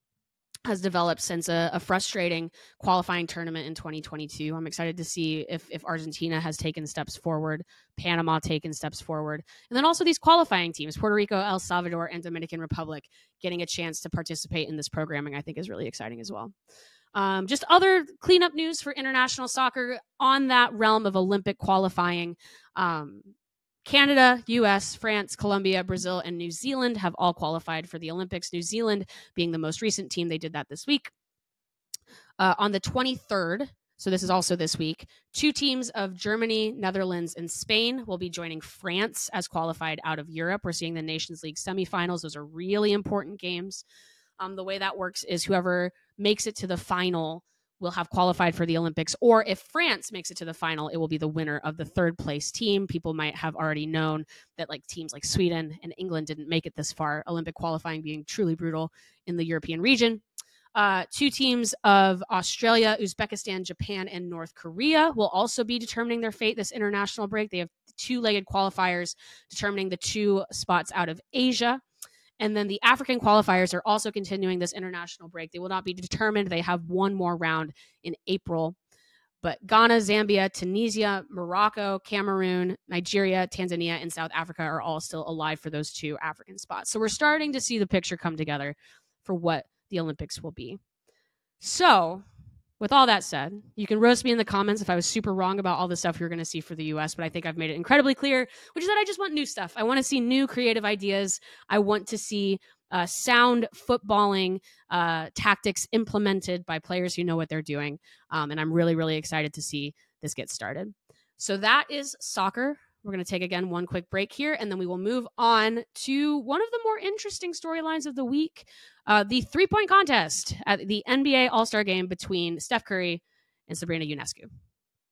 has developed since a, a, frustrating qualifying tournament in 2022. I'm excited to see if, if Argentina has taken steps forward, Panama taken steps forward, and then also these qualifying teams, Puerto Rico, El Salvador, and Dominican Republic, getting a chance to participate in this programming. I think is really exciting as well. Um, just other cleanup news for international soccer on that realm of Olympic qualifying. Um, Canada, US, France, Colombia, Brazil, and New Zealand have all qualified for the Olympics. New Zealand being the most recent team, they did that this week. Uh, on the 23rd, so this is also this week, two teams of Germany, Netherlands, and Spain will be joining France as qualified out of Europe. We're seeing the Nations League semifinals. Those are really important games. Um, the way that works is whoever makes it to the final will have qualified for the Olympics. Or if France makes it to the final, it will be the winner of the third place team. People might have already known that like teams like Sweden and England didn't make it this far, Olympic qualifying being truly brutal in the European region. Uh, two teams of Australia, Uzbekistan, Japan, and North Korea will also be determining their fate this international break. They have two legged qualifiers determining the two spots out of Asia. And then the African qualifiers are also continuing this international break. They will not be determined. They have one more round in April. But Ghana, Zambia, Tunisia, Morocco, Cameroon, Nigeria, Tanzania, and South Africa are all still alive for those two African spots. So we're starting to see the picture come together for what the Olympics will be. So with all that said, you can roast me in the comments if I was super wrong about all the stuff you're going to see for the US, but I think I've made it incredibly clear, which is that I just want new stuff. I want to see new creative ideas. I want to see uh, sound footballing uh, tactics implemented by players who know what they're doing. Um, and I'm really, really excited to see this get started. So that is soccer. We're going to take again one quick break here, and then we will move on to one of the more interesting storylines of the week uh, the three point contest at the NBA All Star game between Steph Curry and Sabrina Ionescu.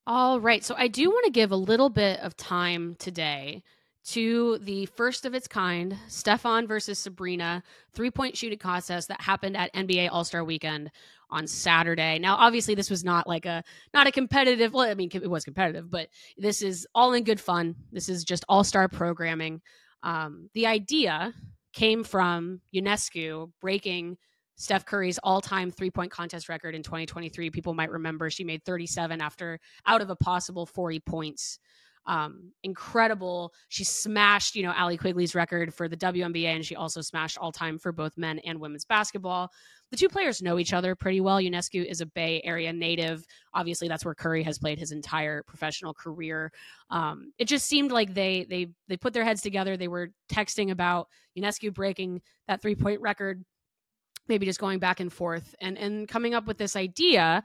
All right. So I do want to give a little bit of time today to the first of its kind Stephen versus Sabrina three point shooting contest that happened at NBA All Star weekend on Saturday. Now, obviously, this was not like a not a competitive. Well, I mean, it was competitive, but this is all in good fun. This is just all star programming. Um, the idea came from Ionescu breaking Steph Curry's all-time three-point contest record in 2023. People might remember she made 37 after out of a possible 40 points um, incredible. She smashed, you know, Allie Quigley's record for the WNBA, and she also smashed all time for both men and women's basketball. The two players know each other pretty well. Ionescu is a Bay Area native. Obviously, that's where Curry has played his entire professional career. Um, it just seemed like they they they put their heads together. They were texting about Ionescu breaking that three point record, maybe just going back and forth and and coming up with this idea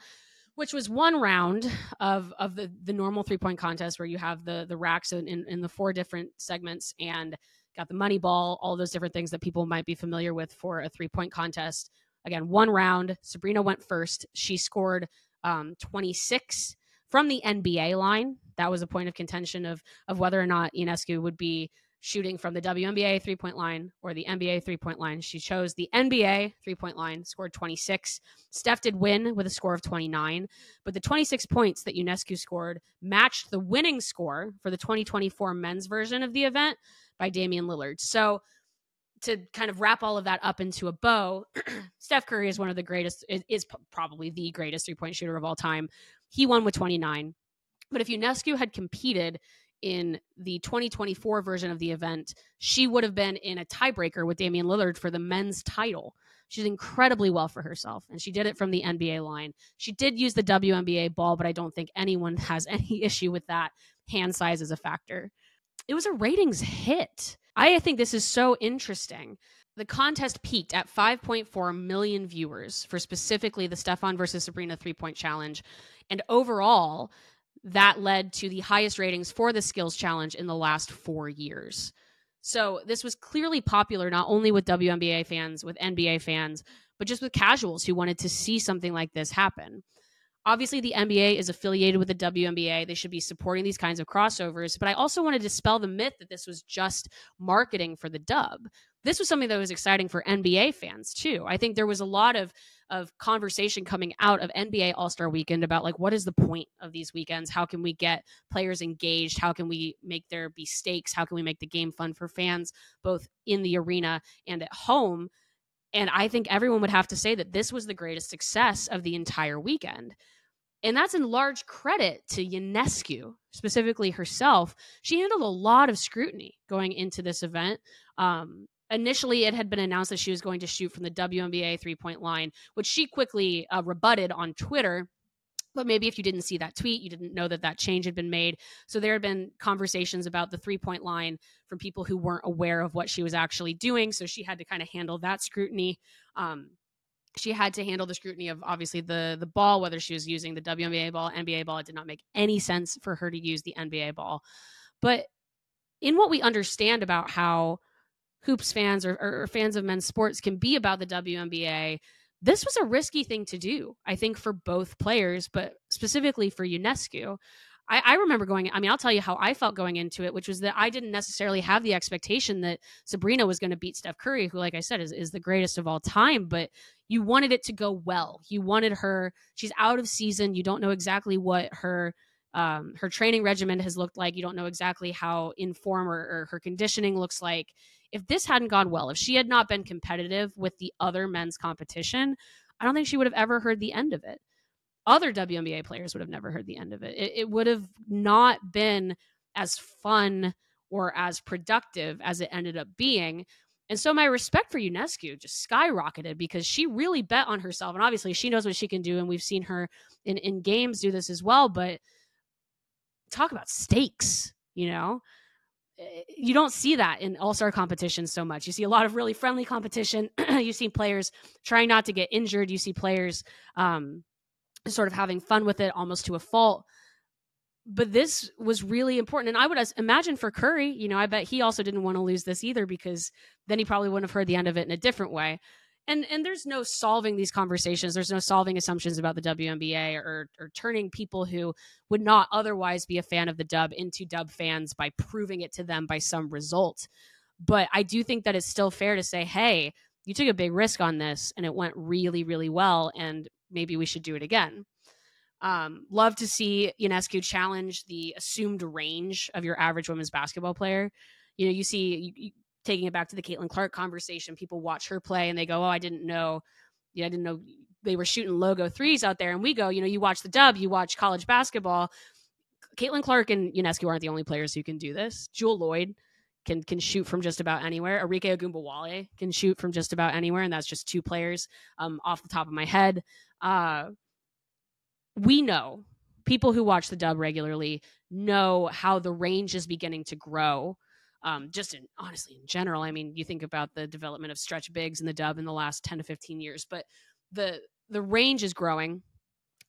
which was one round of of the the normal three point contest where you have the the racks in, in, in the four different segments and got the money ball, all those different things that people might be familiar with for a three point contest. Again, one round. Sabrina went first. She scored um, 26 from the NBA line. That was a point of contention of of whether or not Ionescu would be shooting from the WNBA three point line or the NBA three point line. She chose the NBA three point line, scored 26. Steph did win with a score of 29, but the 26 points that Ionescu scored matched the winning score for the 2024 men's version of the event by Damian Lillard. So, to kind of wrap all of that up into a bow, Steph Curry is one of the greatest, is probably the greatest three point shooter of all time. He won with 29. But if Ionescu had competed in the 2024 version of the event, she would have been in a tiebreaker with Damian Lillard for the men's title. She did incredibly well for herself, and she did it from the NBA line. She did use the WNBA ball, but I don't think anyone has any issue with that. Hand size is a factor. It was a ratings hit. I think this is so interesting. The contest peaked at 5.4 million viewers for specifically the Stephen versus Sabrina three point challenge. And overall, that led to the highest ratings for the skills challenge in the last four years. So this was clearly popular not only with WNBA fans, with NBA fans, but just with casuals who wanted to see something like this happen. Obviously, the NBA is affiliated with the WNBA. They should be supporting these kinds of crossovers. But I also want to dispel the myth that this was just marketing for the dub. This was something that was exciting for NBA fans too. I think there was a lot of of conversation coming out of NBA All Star Weekend about like what is the point of these weekends? How can we get players engaged? How can we make there be stakes? How can we make the game fun for fans, both in the arena and at home? And I think everyone would have to say that this was the greatest success of the entire weekend. And that's in large credit to Ionescu, specifically herself. She handled a lot of scrutiny going into this event. Um, initially it had been announced that she was going to shoot from the WNBA three point line, which she quickly uh, rebutted on Twitter. But maybe if you didn't see that tweet, you didn't know that that change had been made. So there had been conversations about the three point line from people who weren't aware of what she was actually doing. So she had to kind of handle that scrutiny. Um, she had to handle the scrutiny of obviously the the ball, whether she was using the WNBA ball, NBA ball. It did not make any sense for her to use the NBA ball. But in what we understand about how hoops fans or, or, fans of men's sports can be about the WNBA, this was a risky thing to do, I think, for both players, but specifically for Ionescu. I, I, remember going, I mean, I'll tell you how I felt going into it, which was that I didn't necessarily have the expectation that Sabrina was going to beat Steph Curry, who, like I said, is, is the greatest of all time. But you wanted it to go well. You wanted her, she's out of season. You don't know exactly what her um, her training regimen has looked like. You don't know exactly how in form or, or her conditioning looks like if this hadn't gone well, if she had not been competitive with the other men's competition, I don't think she would have ever heard the end of it. Other WNBA players would have never heard the end of it. It, it would have not been as fun or as productive as it ended up being. And so my respect for Ionescu just skyrocketed because she really bet on herself. And obviously she knows what she can do. And we've seen her in, in games do this as well. But talk about stakes, you know? You don't see that in all-star competitions so much. You see a lot of really friendly competition. you see players trying not to get injured. You see players um, sort of having fun with it almost to a fault. But this was really important. And I would imagine for Curry, you know, I bet he also didn't want to lose this either because then he probably wouldn't have heard the end of it in a different way and and there's no solving these conversations. There's no solving assumptions about the WNBA or or turning people who would not otherwise be a fan of the dub into dub fans by proving it to them by some result. But i do think that it's still fair to say hey you took a big risk on this and it went really really well and maybe we should do it again. Um, love to see Ionescu challenge the assumed range of your average women's basketball player. You know, you see, you, taking it back to the Caitlin Clark conversation, people watch her play and they go, "Oh, I didn't know, yeah, I didn't know they were shooting logo threes out there." And we go, you know, you watch the dub, you watch college basketball. Caitlin Clark and Ionescu aren't the only players who can do this. Jewell Loyd can can shoot from just about anywhere. Arike Ogunbowale can shoot from just about anywhere, and that's just two players um, off the top of my head. Uh, we know people who watch the dub regularly know how the range is beginning to grow um, just in honestly in general. I mean, you think about the development of stretch bigs and the dub in the last 10 to 15 years, but the the range is growing.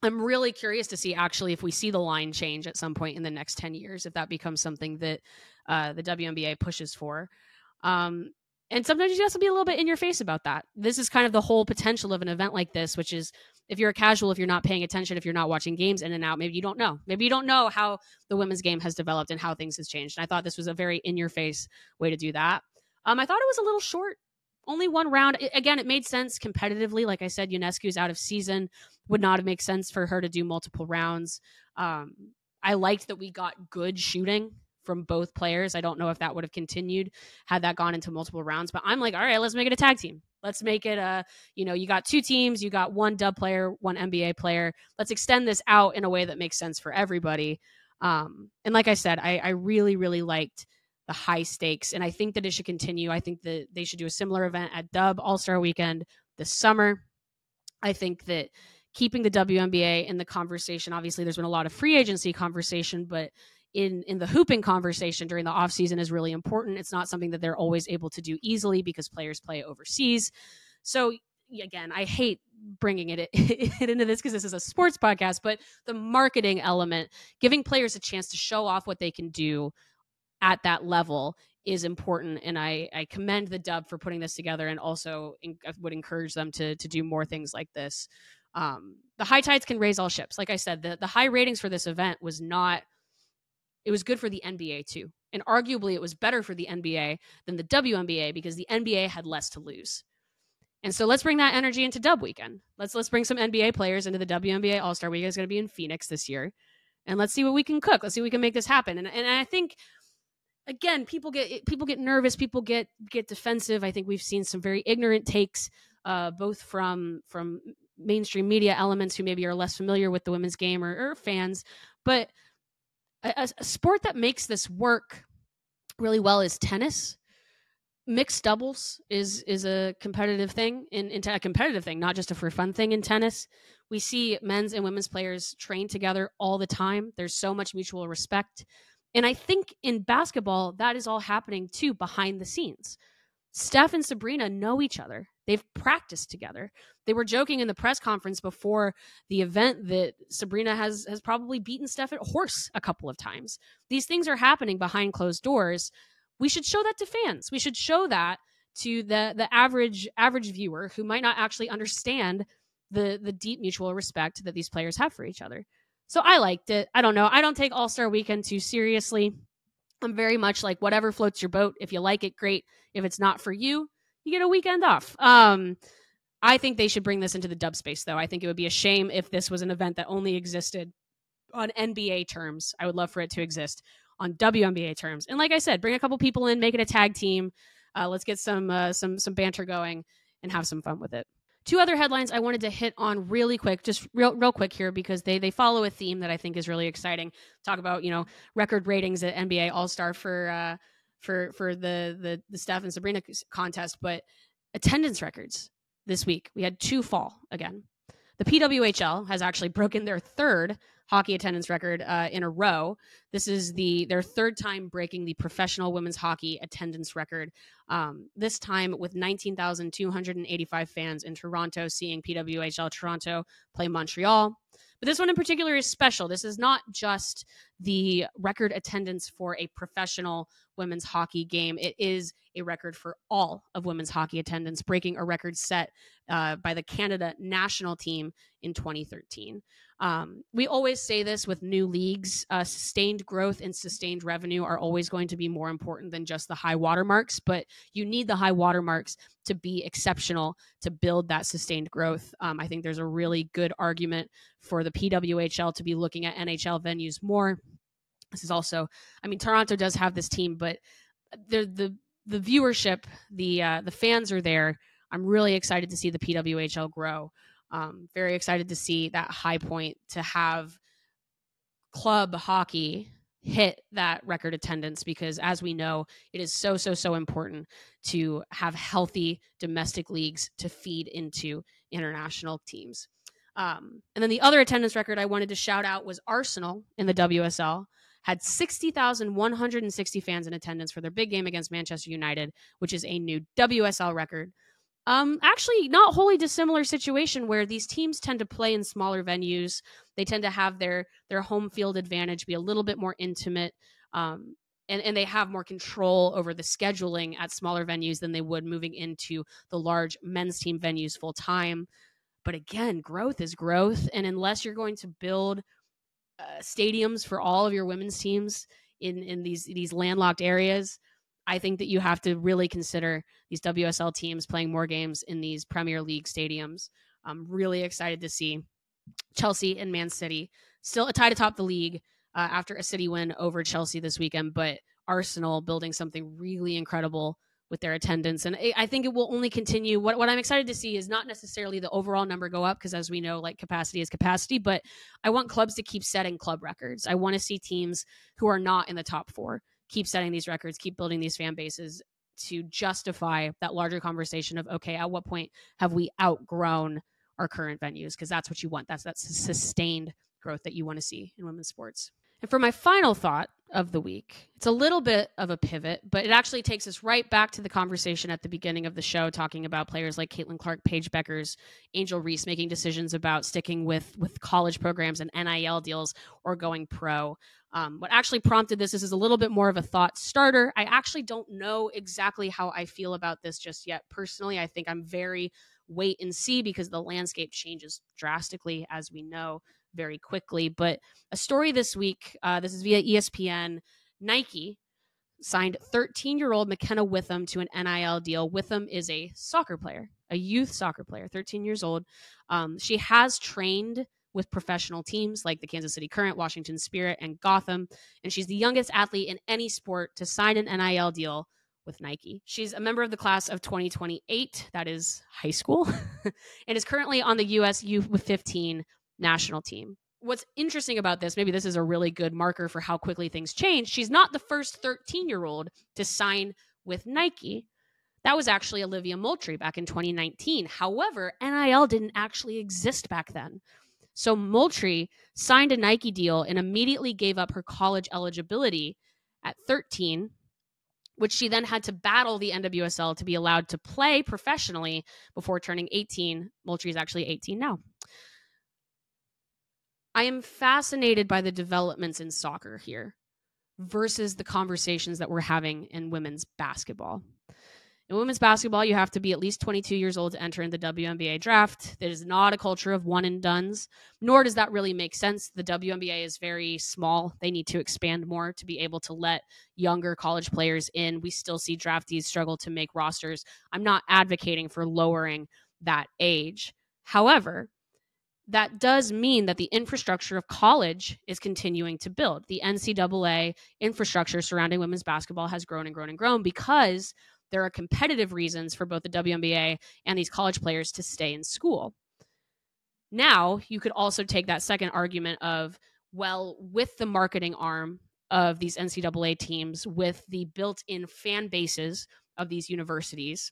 I'm really curious to see actually if we see the line change at some point in the next 10 years, if that becomes something that uh, the WNBA pushes for. Um, and sometimes you have to be a little bit in your face about that. This is kind of the whole potential of an event like this, which is if you're a casual, if you're not paying attention, if you're not watching games in and out, maybe you don't know. Maybe you don't know how the women's game has developed and how things has changed. And I thought this was a very in your face way to do that. Um, I thought it was a little short, only one round. It, again, it made sense competitively. Like I said, Ionescu's out of season, would not have made sense for her to do multiple rounds. Um, I liked that we got good shooting from both players. I don't know if that would have continued had that gone into multiple rounds, but I'm like, all right, let's make it a tag team. Let's make it a, you know, you got two teams, you got one dub player, one NBA player. Let's extend this out in a way that makes sense for everybody. Um, and like I said, I, I really, really liked the high stakes, and I think that it should continue. I think that they should do a similar event at Dub All Star Weekend this summer. I think that keeping the WNBA in the conversation. Obviously, there's been a lot of free agency conversation, but in in the hooping conversation during the offseason is really important. It's not something that they're always able to do easily because players play overseas. So again, I hate bringing it, it into this because this is a sports podcast, but the marketing element, giving players a chance to show off what they can do at that level is important and I, I commend the dub for putting this together and also in, would encourage them to to do more things like this um, the high tides can raise all ships like i said the, the high ratings for this event was not it was good for the NBA too. And arguably, it was better for the NBA than the WNBA because the NBA had less to lose. And so let's bring that energy into Dub Weekend. Let's let's bring some NBA players into the WNBA All Star Weekend. It's going to be in Phoenix this year, and let's see what we can cook. Let's see we can make this happen. And and I think again, people get people get nervous, people get get defensive. I think we've seen some very ignorant takes, uh, both from from mainstream media elements who maybe are less familiar with the women's game or, or fans, but a, a sport that makes this work really well is tennis. Mixed doubles is is a competitive thing in, in a competitive thing not just a for fun thing in tennis. We see men's and women's players train together all the time. There's so much mutual respect. And i think in basketball that is all happening too behind the scenes steph and sabrina know each other they've practiced together they were joking in the press conference before the event that sabrina has has probably beaten steph at horse a couple of times these things are happening behind closed doors we should show that to fans. We should show that to the the average average viewer who might not actually understand the the deep mutual respect that these players have for each other. So I liked it. I don't know. I don't take All Star Weekend too seriously. I'm very much like whatever floats your boat. If you like it, great. If it's not for you, you get a weekend off. Um, I think they should bring this into the dub space, though. I think it would be a shame if this was an event that only existed on NBA terms. I would love for it to exist on WNBA terms. And like I said, bring a couple people in, make it a tag team. Uh, let's get some uh, some some banter going and have some fun with it. Two other headlines I wanted to hit on really quick, just real real quick here because they they follow a theme that I think is really exciting. Talk about you know record ratings at NBA All Star for uh, for for the the the Steph and Sabrina contest, but attendance records this week we had two fall again. The PWHL has actually broken their third hockey attendance record uh, in a row. This is the their third time breaking the professional women's hockey attendance record. Um, this time with 19,285 fans in Toronto, seeing PWHL Toronto play Montreal. But this one in particular is special. This is not just the record attendance for a professional women's hockey game. It is a record for all of women's hockey attendance, breaking a record set uh, by the Canada national team in 2013. Um, we always say this with new leagues uh, sustained growth and sustained revenue are always going to be more important than just the high watermarks, but you need the high watermarks to be exceptional to build that sustained growth. Um, I think there's a really good argument for the PWHL to be looking at NHL venues more. This is also, I mean, Toronto does have this team, but the the the viewership, the uh, the fans are there. I'm really excited to see the PWHL grow. Um, very excited to see that high point to have club hockey hit that record attendance because as we know it is so so so important to have healthy domestic leagues to feed into international teams. Um, and then the other attendance record i wanted to shout out was arsenal in the wsl had 60,160 fans in attendance for their big game against manchester united which is a new wsl record um, actually, not wholly dissimilar situation where these teams tend to play in smaller venues. They tend to have their their home field advantage be a little bit more intimate, um, and and they have more control over the scheduling at smaller venues than they would moving into the large men's team venues full time. But again, growth is growth, and unless you're going to build uh, stadiums for all of your women's teams in in these these landlocked areas, I think that you have to really consider these WSL teams playing more games in these Premier League stadiums. I'm really excited to see Chelsea and Man City still a tie atop the league uh, after a City win over Chelsea this weekend, but Arsenal building something really incredible with their attendance. And I think it will only continue. What, what I'm excited to see is not necessarily the overall number go up, because as we know, like capacity is capacity, but I want clubs to keep setting club records. I want to see teams who are not in the top four keep setting these records, keep building these fan bases to justify that larger conversation of okay, at what point have we outgrown our current venues? Because that's what you want. That's that sustained growth that you want to see in women's sports. And for my final thought of the week, it's a little bit of a pivot, but it actually takes us right back to the conversation at the beginning of the show, talking about players like Caitlin Clark, Paige Bueckers, Angel Reese making decisions about sticking with with college programs and NIL deals or going pro. Um, what actually prompted this, this is a little bit more of a thought starter. I actually don't know exactly how I feel about this just yet. Personally, I think I'm very wait and see because the landscape changes drastically, as we know. Very quickly. But a story this week, uh, this is via ESPN. Nike signed 13 year old McKenna Whitham to an NIL deal. Whitham is a soccer player, a youth soccer player, 13 years old. Um, she has trained with professional teams like the Kansas City Current, Washington Spirit, and Gotham. And she's the youngest athlete in any sport to sign an NIL deal with Nike. She's a member of the class of 2028, that is high school, and is currently on the US U15 national team. What's interesting about this, maybe this is a really good marker for how quickly things change. She's not the first 13 year old to sign with Nike. That was actually Olivia Moultrie back in 2019. However, NIL didn't actually exist back then. So Moultrie signed a Nike deal and immediately gave up her college eligibility at 13, which she then had to battle the NWSL to be allowed to play professionally before turning 18. Moultrie is actually 18 now. I am fascinated by the developments in soccer here versus the conversations that we're having in women's basketball. In women's basketball, you have to be at least 22 years old to enter in the WNBA draft. It is not a culture of one and duns, nor does that really make sense. The WNBA is very small. They need to expand more to be able to let younger college players in. We still see draftees struggle to make rosters. I'm not advocating for lowering that age. However, that does mean that the infrastructure of college is continuing to build. The NCAA infrastructure surrounding women's basketball has grown and grown and grown because there are competitive reasons for both the WNBA and these college players to stay in school. Now, you could also take that second argument of, well, with the marketing arm of these NCAA teams, with the built in fan bases of these universities,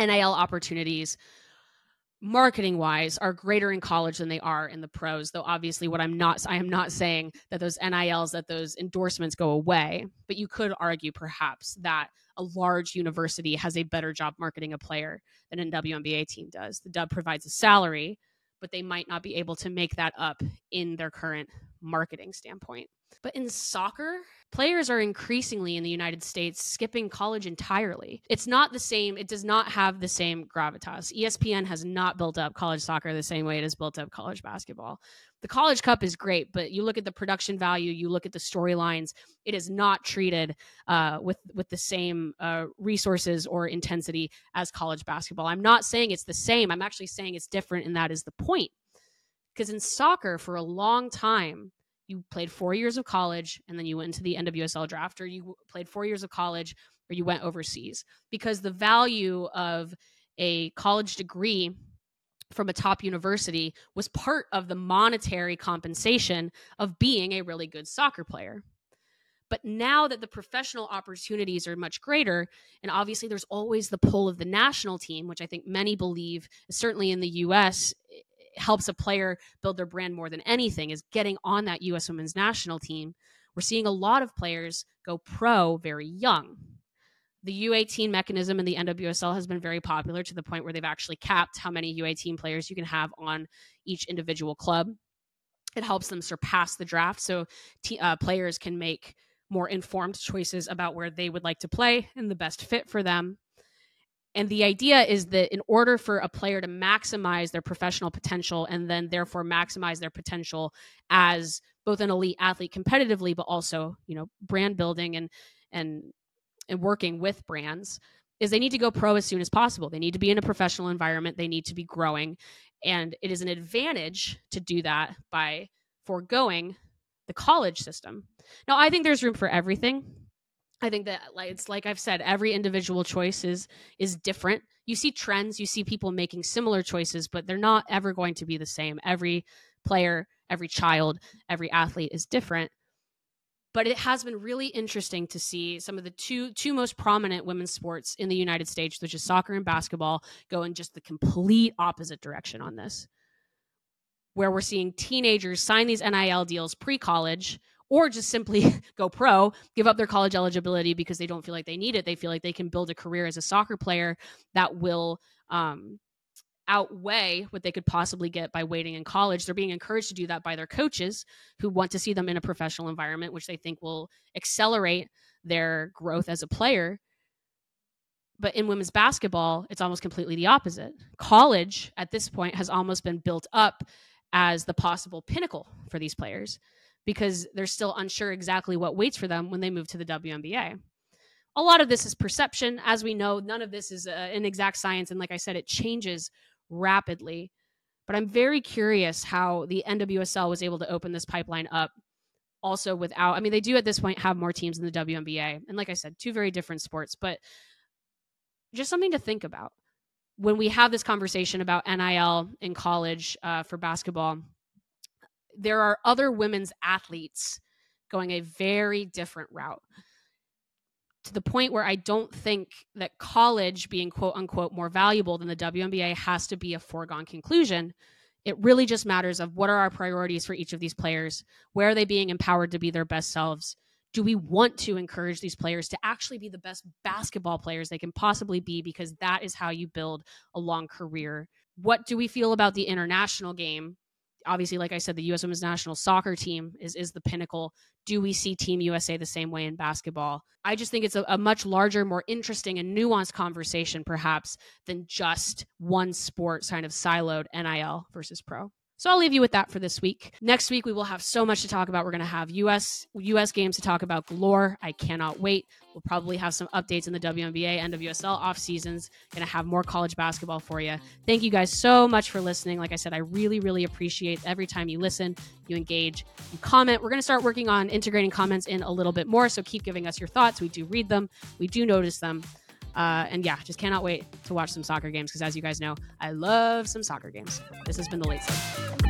NIL opportunities, marketing wise are greater in college than they are in the pros though obviously what i'm not i am not saying that those nils that those endorsements go away but you could argue perhaps that a large university has a better job marketing a player than a WNBA team does. The Dub provides a salary, but they might not be able to make that up in their current marketing standpoint. But in soccer, players are increasingly in the United States skipping college entirely. It's not the same, it does not have the same gravitas. ESPN has not built up college soccer the same way it has built up college basketball. The College Cup is great, but you look at the production value, you look at the storylines, it is not treated uh, with with the same uh, resources or intensity as college basketball. I'm not saying it's the same. I'm actually saying it's different, and that is the point. Because in soccer, for a long time, you played four years of college and then you went into the NWSL draft, or you played four years of college, or you went overseas. Because the value of a college degree from a top university was part of the monetary compensation of being a really good soccer player. But now that the professional opportunities are much greater, and obviously there's always the pull of the national team, which I think many believe, certainly in the US, helps a player build their brand more than anything is getting on that US women's national team. We're seeing a lot of players go pro very young. The U18 mechanism in the NWSL has been very popular to the point where they've actually capped how many U18 players you can have on each individual club. It helps them surpass the draft so t- uh, players can make more informed choices about where they would like to play and the best fit for them. And the idea is that in order for a player to maximize their professional potential and then therefore maximize their potential as both an elite athlete competitively, but also, you know, brand building and and and working with brands, is they need to go pro as soon as possible. They need to be in a professional environment. They need to be growing. And it is an advantage to do that by foregoing the college system. Now, I think there's room for everything. I think that like it's like I've said, every individual choice is is different. You see trends, you see people making similar choices, but they're not ever going to be the same. Every player, every child, every athlete is different. But it has been really interesting to see some of the two two most prominent women's sports in the United States, which is soccer and basketball, go in just the complete opposite direction on this. Where we're seeing teenagers sign these NIL deals pre-college or just simply go pro, give up their college eligibility because they don't feel like they need it. They feel like they can build a career as a soccer player that will um, outweigh what they could possibly get by waiting in college. They're being encouraged to do that by their coaches who want to see them in a professional environment, which they think will accelerate their growth as a player. But in women's basketball, it's almost completely the opposite. College at this point has almost been built up as the possible pinnacle for these players because they're still unsure exactly what waits for them when they move to the WNBA. A lot of this is perception. As we know, none of this is uh, an exact science. And like I said, it changes rapidly. But I'm very curious how the NWSL was able to open this pipeline up also without, I mean, they do at this point have more teams in the WNBA. And like I said, two very different sports, but just something to think about when we have this conversation about NIL in college uh, for basketball. There are other women's athletes going a very different route to the point where I don't think that college being quote unquote more valuable than the WNBA has to be a foregone conclusion. It really just matters of what are our priorities for each of these players? Where are they being empowered to be their best selves? Do we want to encourage these players to actually be the best basketball players they can possibly be? Because that is how you build a long career. What do we feel about the international game? Obviously, like I said, the U.S. Women's National Soccer team is is the pinnacle. Do we see Team USA the same way in basketball? I just think it's a, a much larger, more interesting, and nuanced conversation, perhaps, than just one sport kind of siloed NIL versus pro. So I'll leave you with that for this week. Next week we will have so much to talk about. We're going to have US US games to talk about galore. I cannot wait. We'll probably have some updates in the WNBA, NWSL off seasons. Going to have more college basketball for you. Thank you guys so much for listening. Like I said, I really really appreciate every time you listen, you engage, you comment. We're going to start working on integrating comments in a little bit more, so keep giving us your thoughts. We do read them. We do notice them. Uh, and yeah, just cannot wait to watch some soccer games because, as you guys know, I love some soccer games. This has been the late.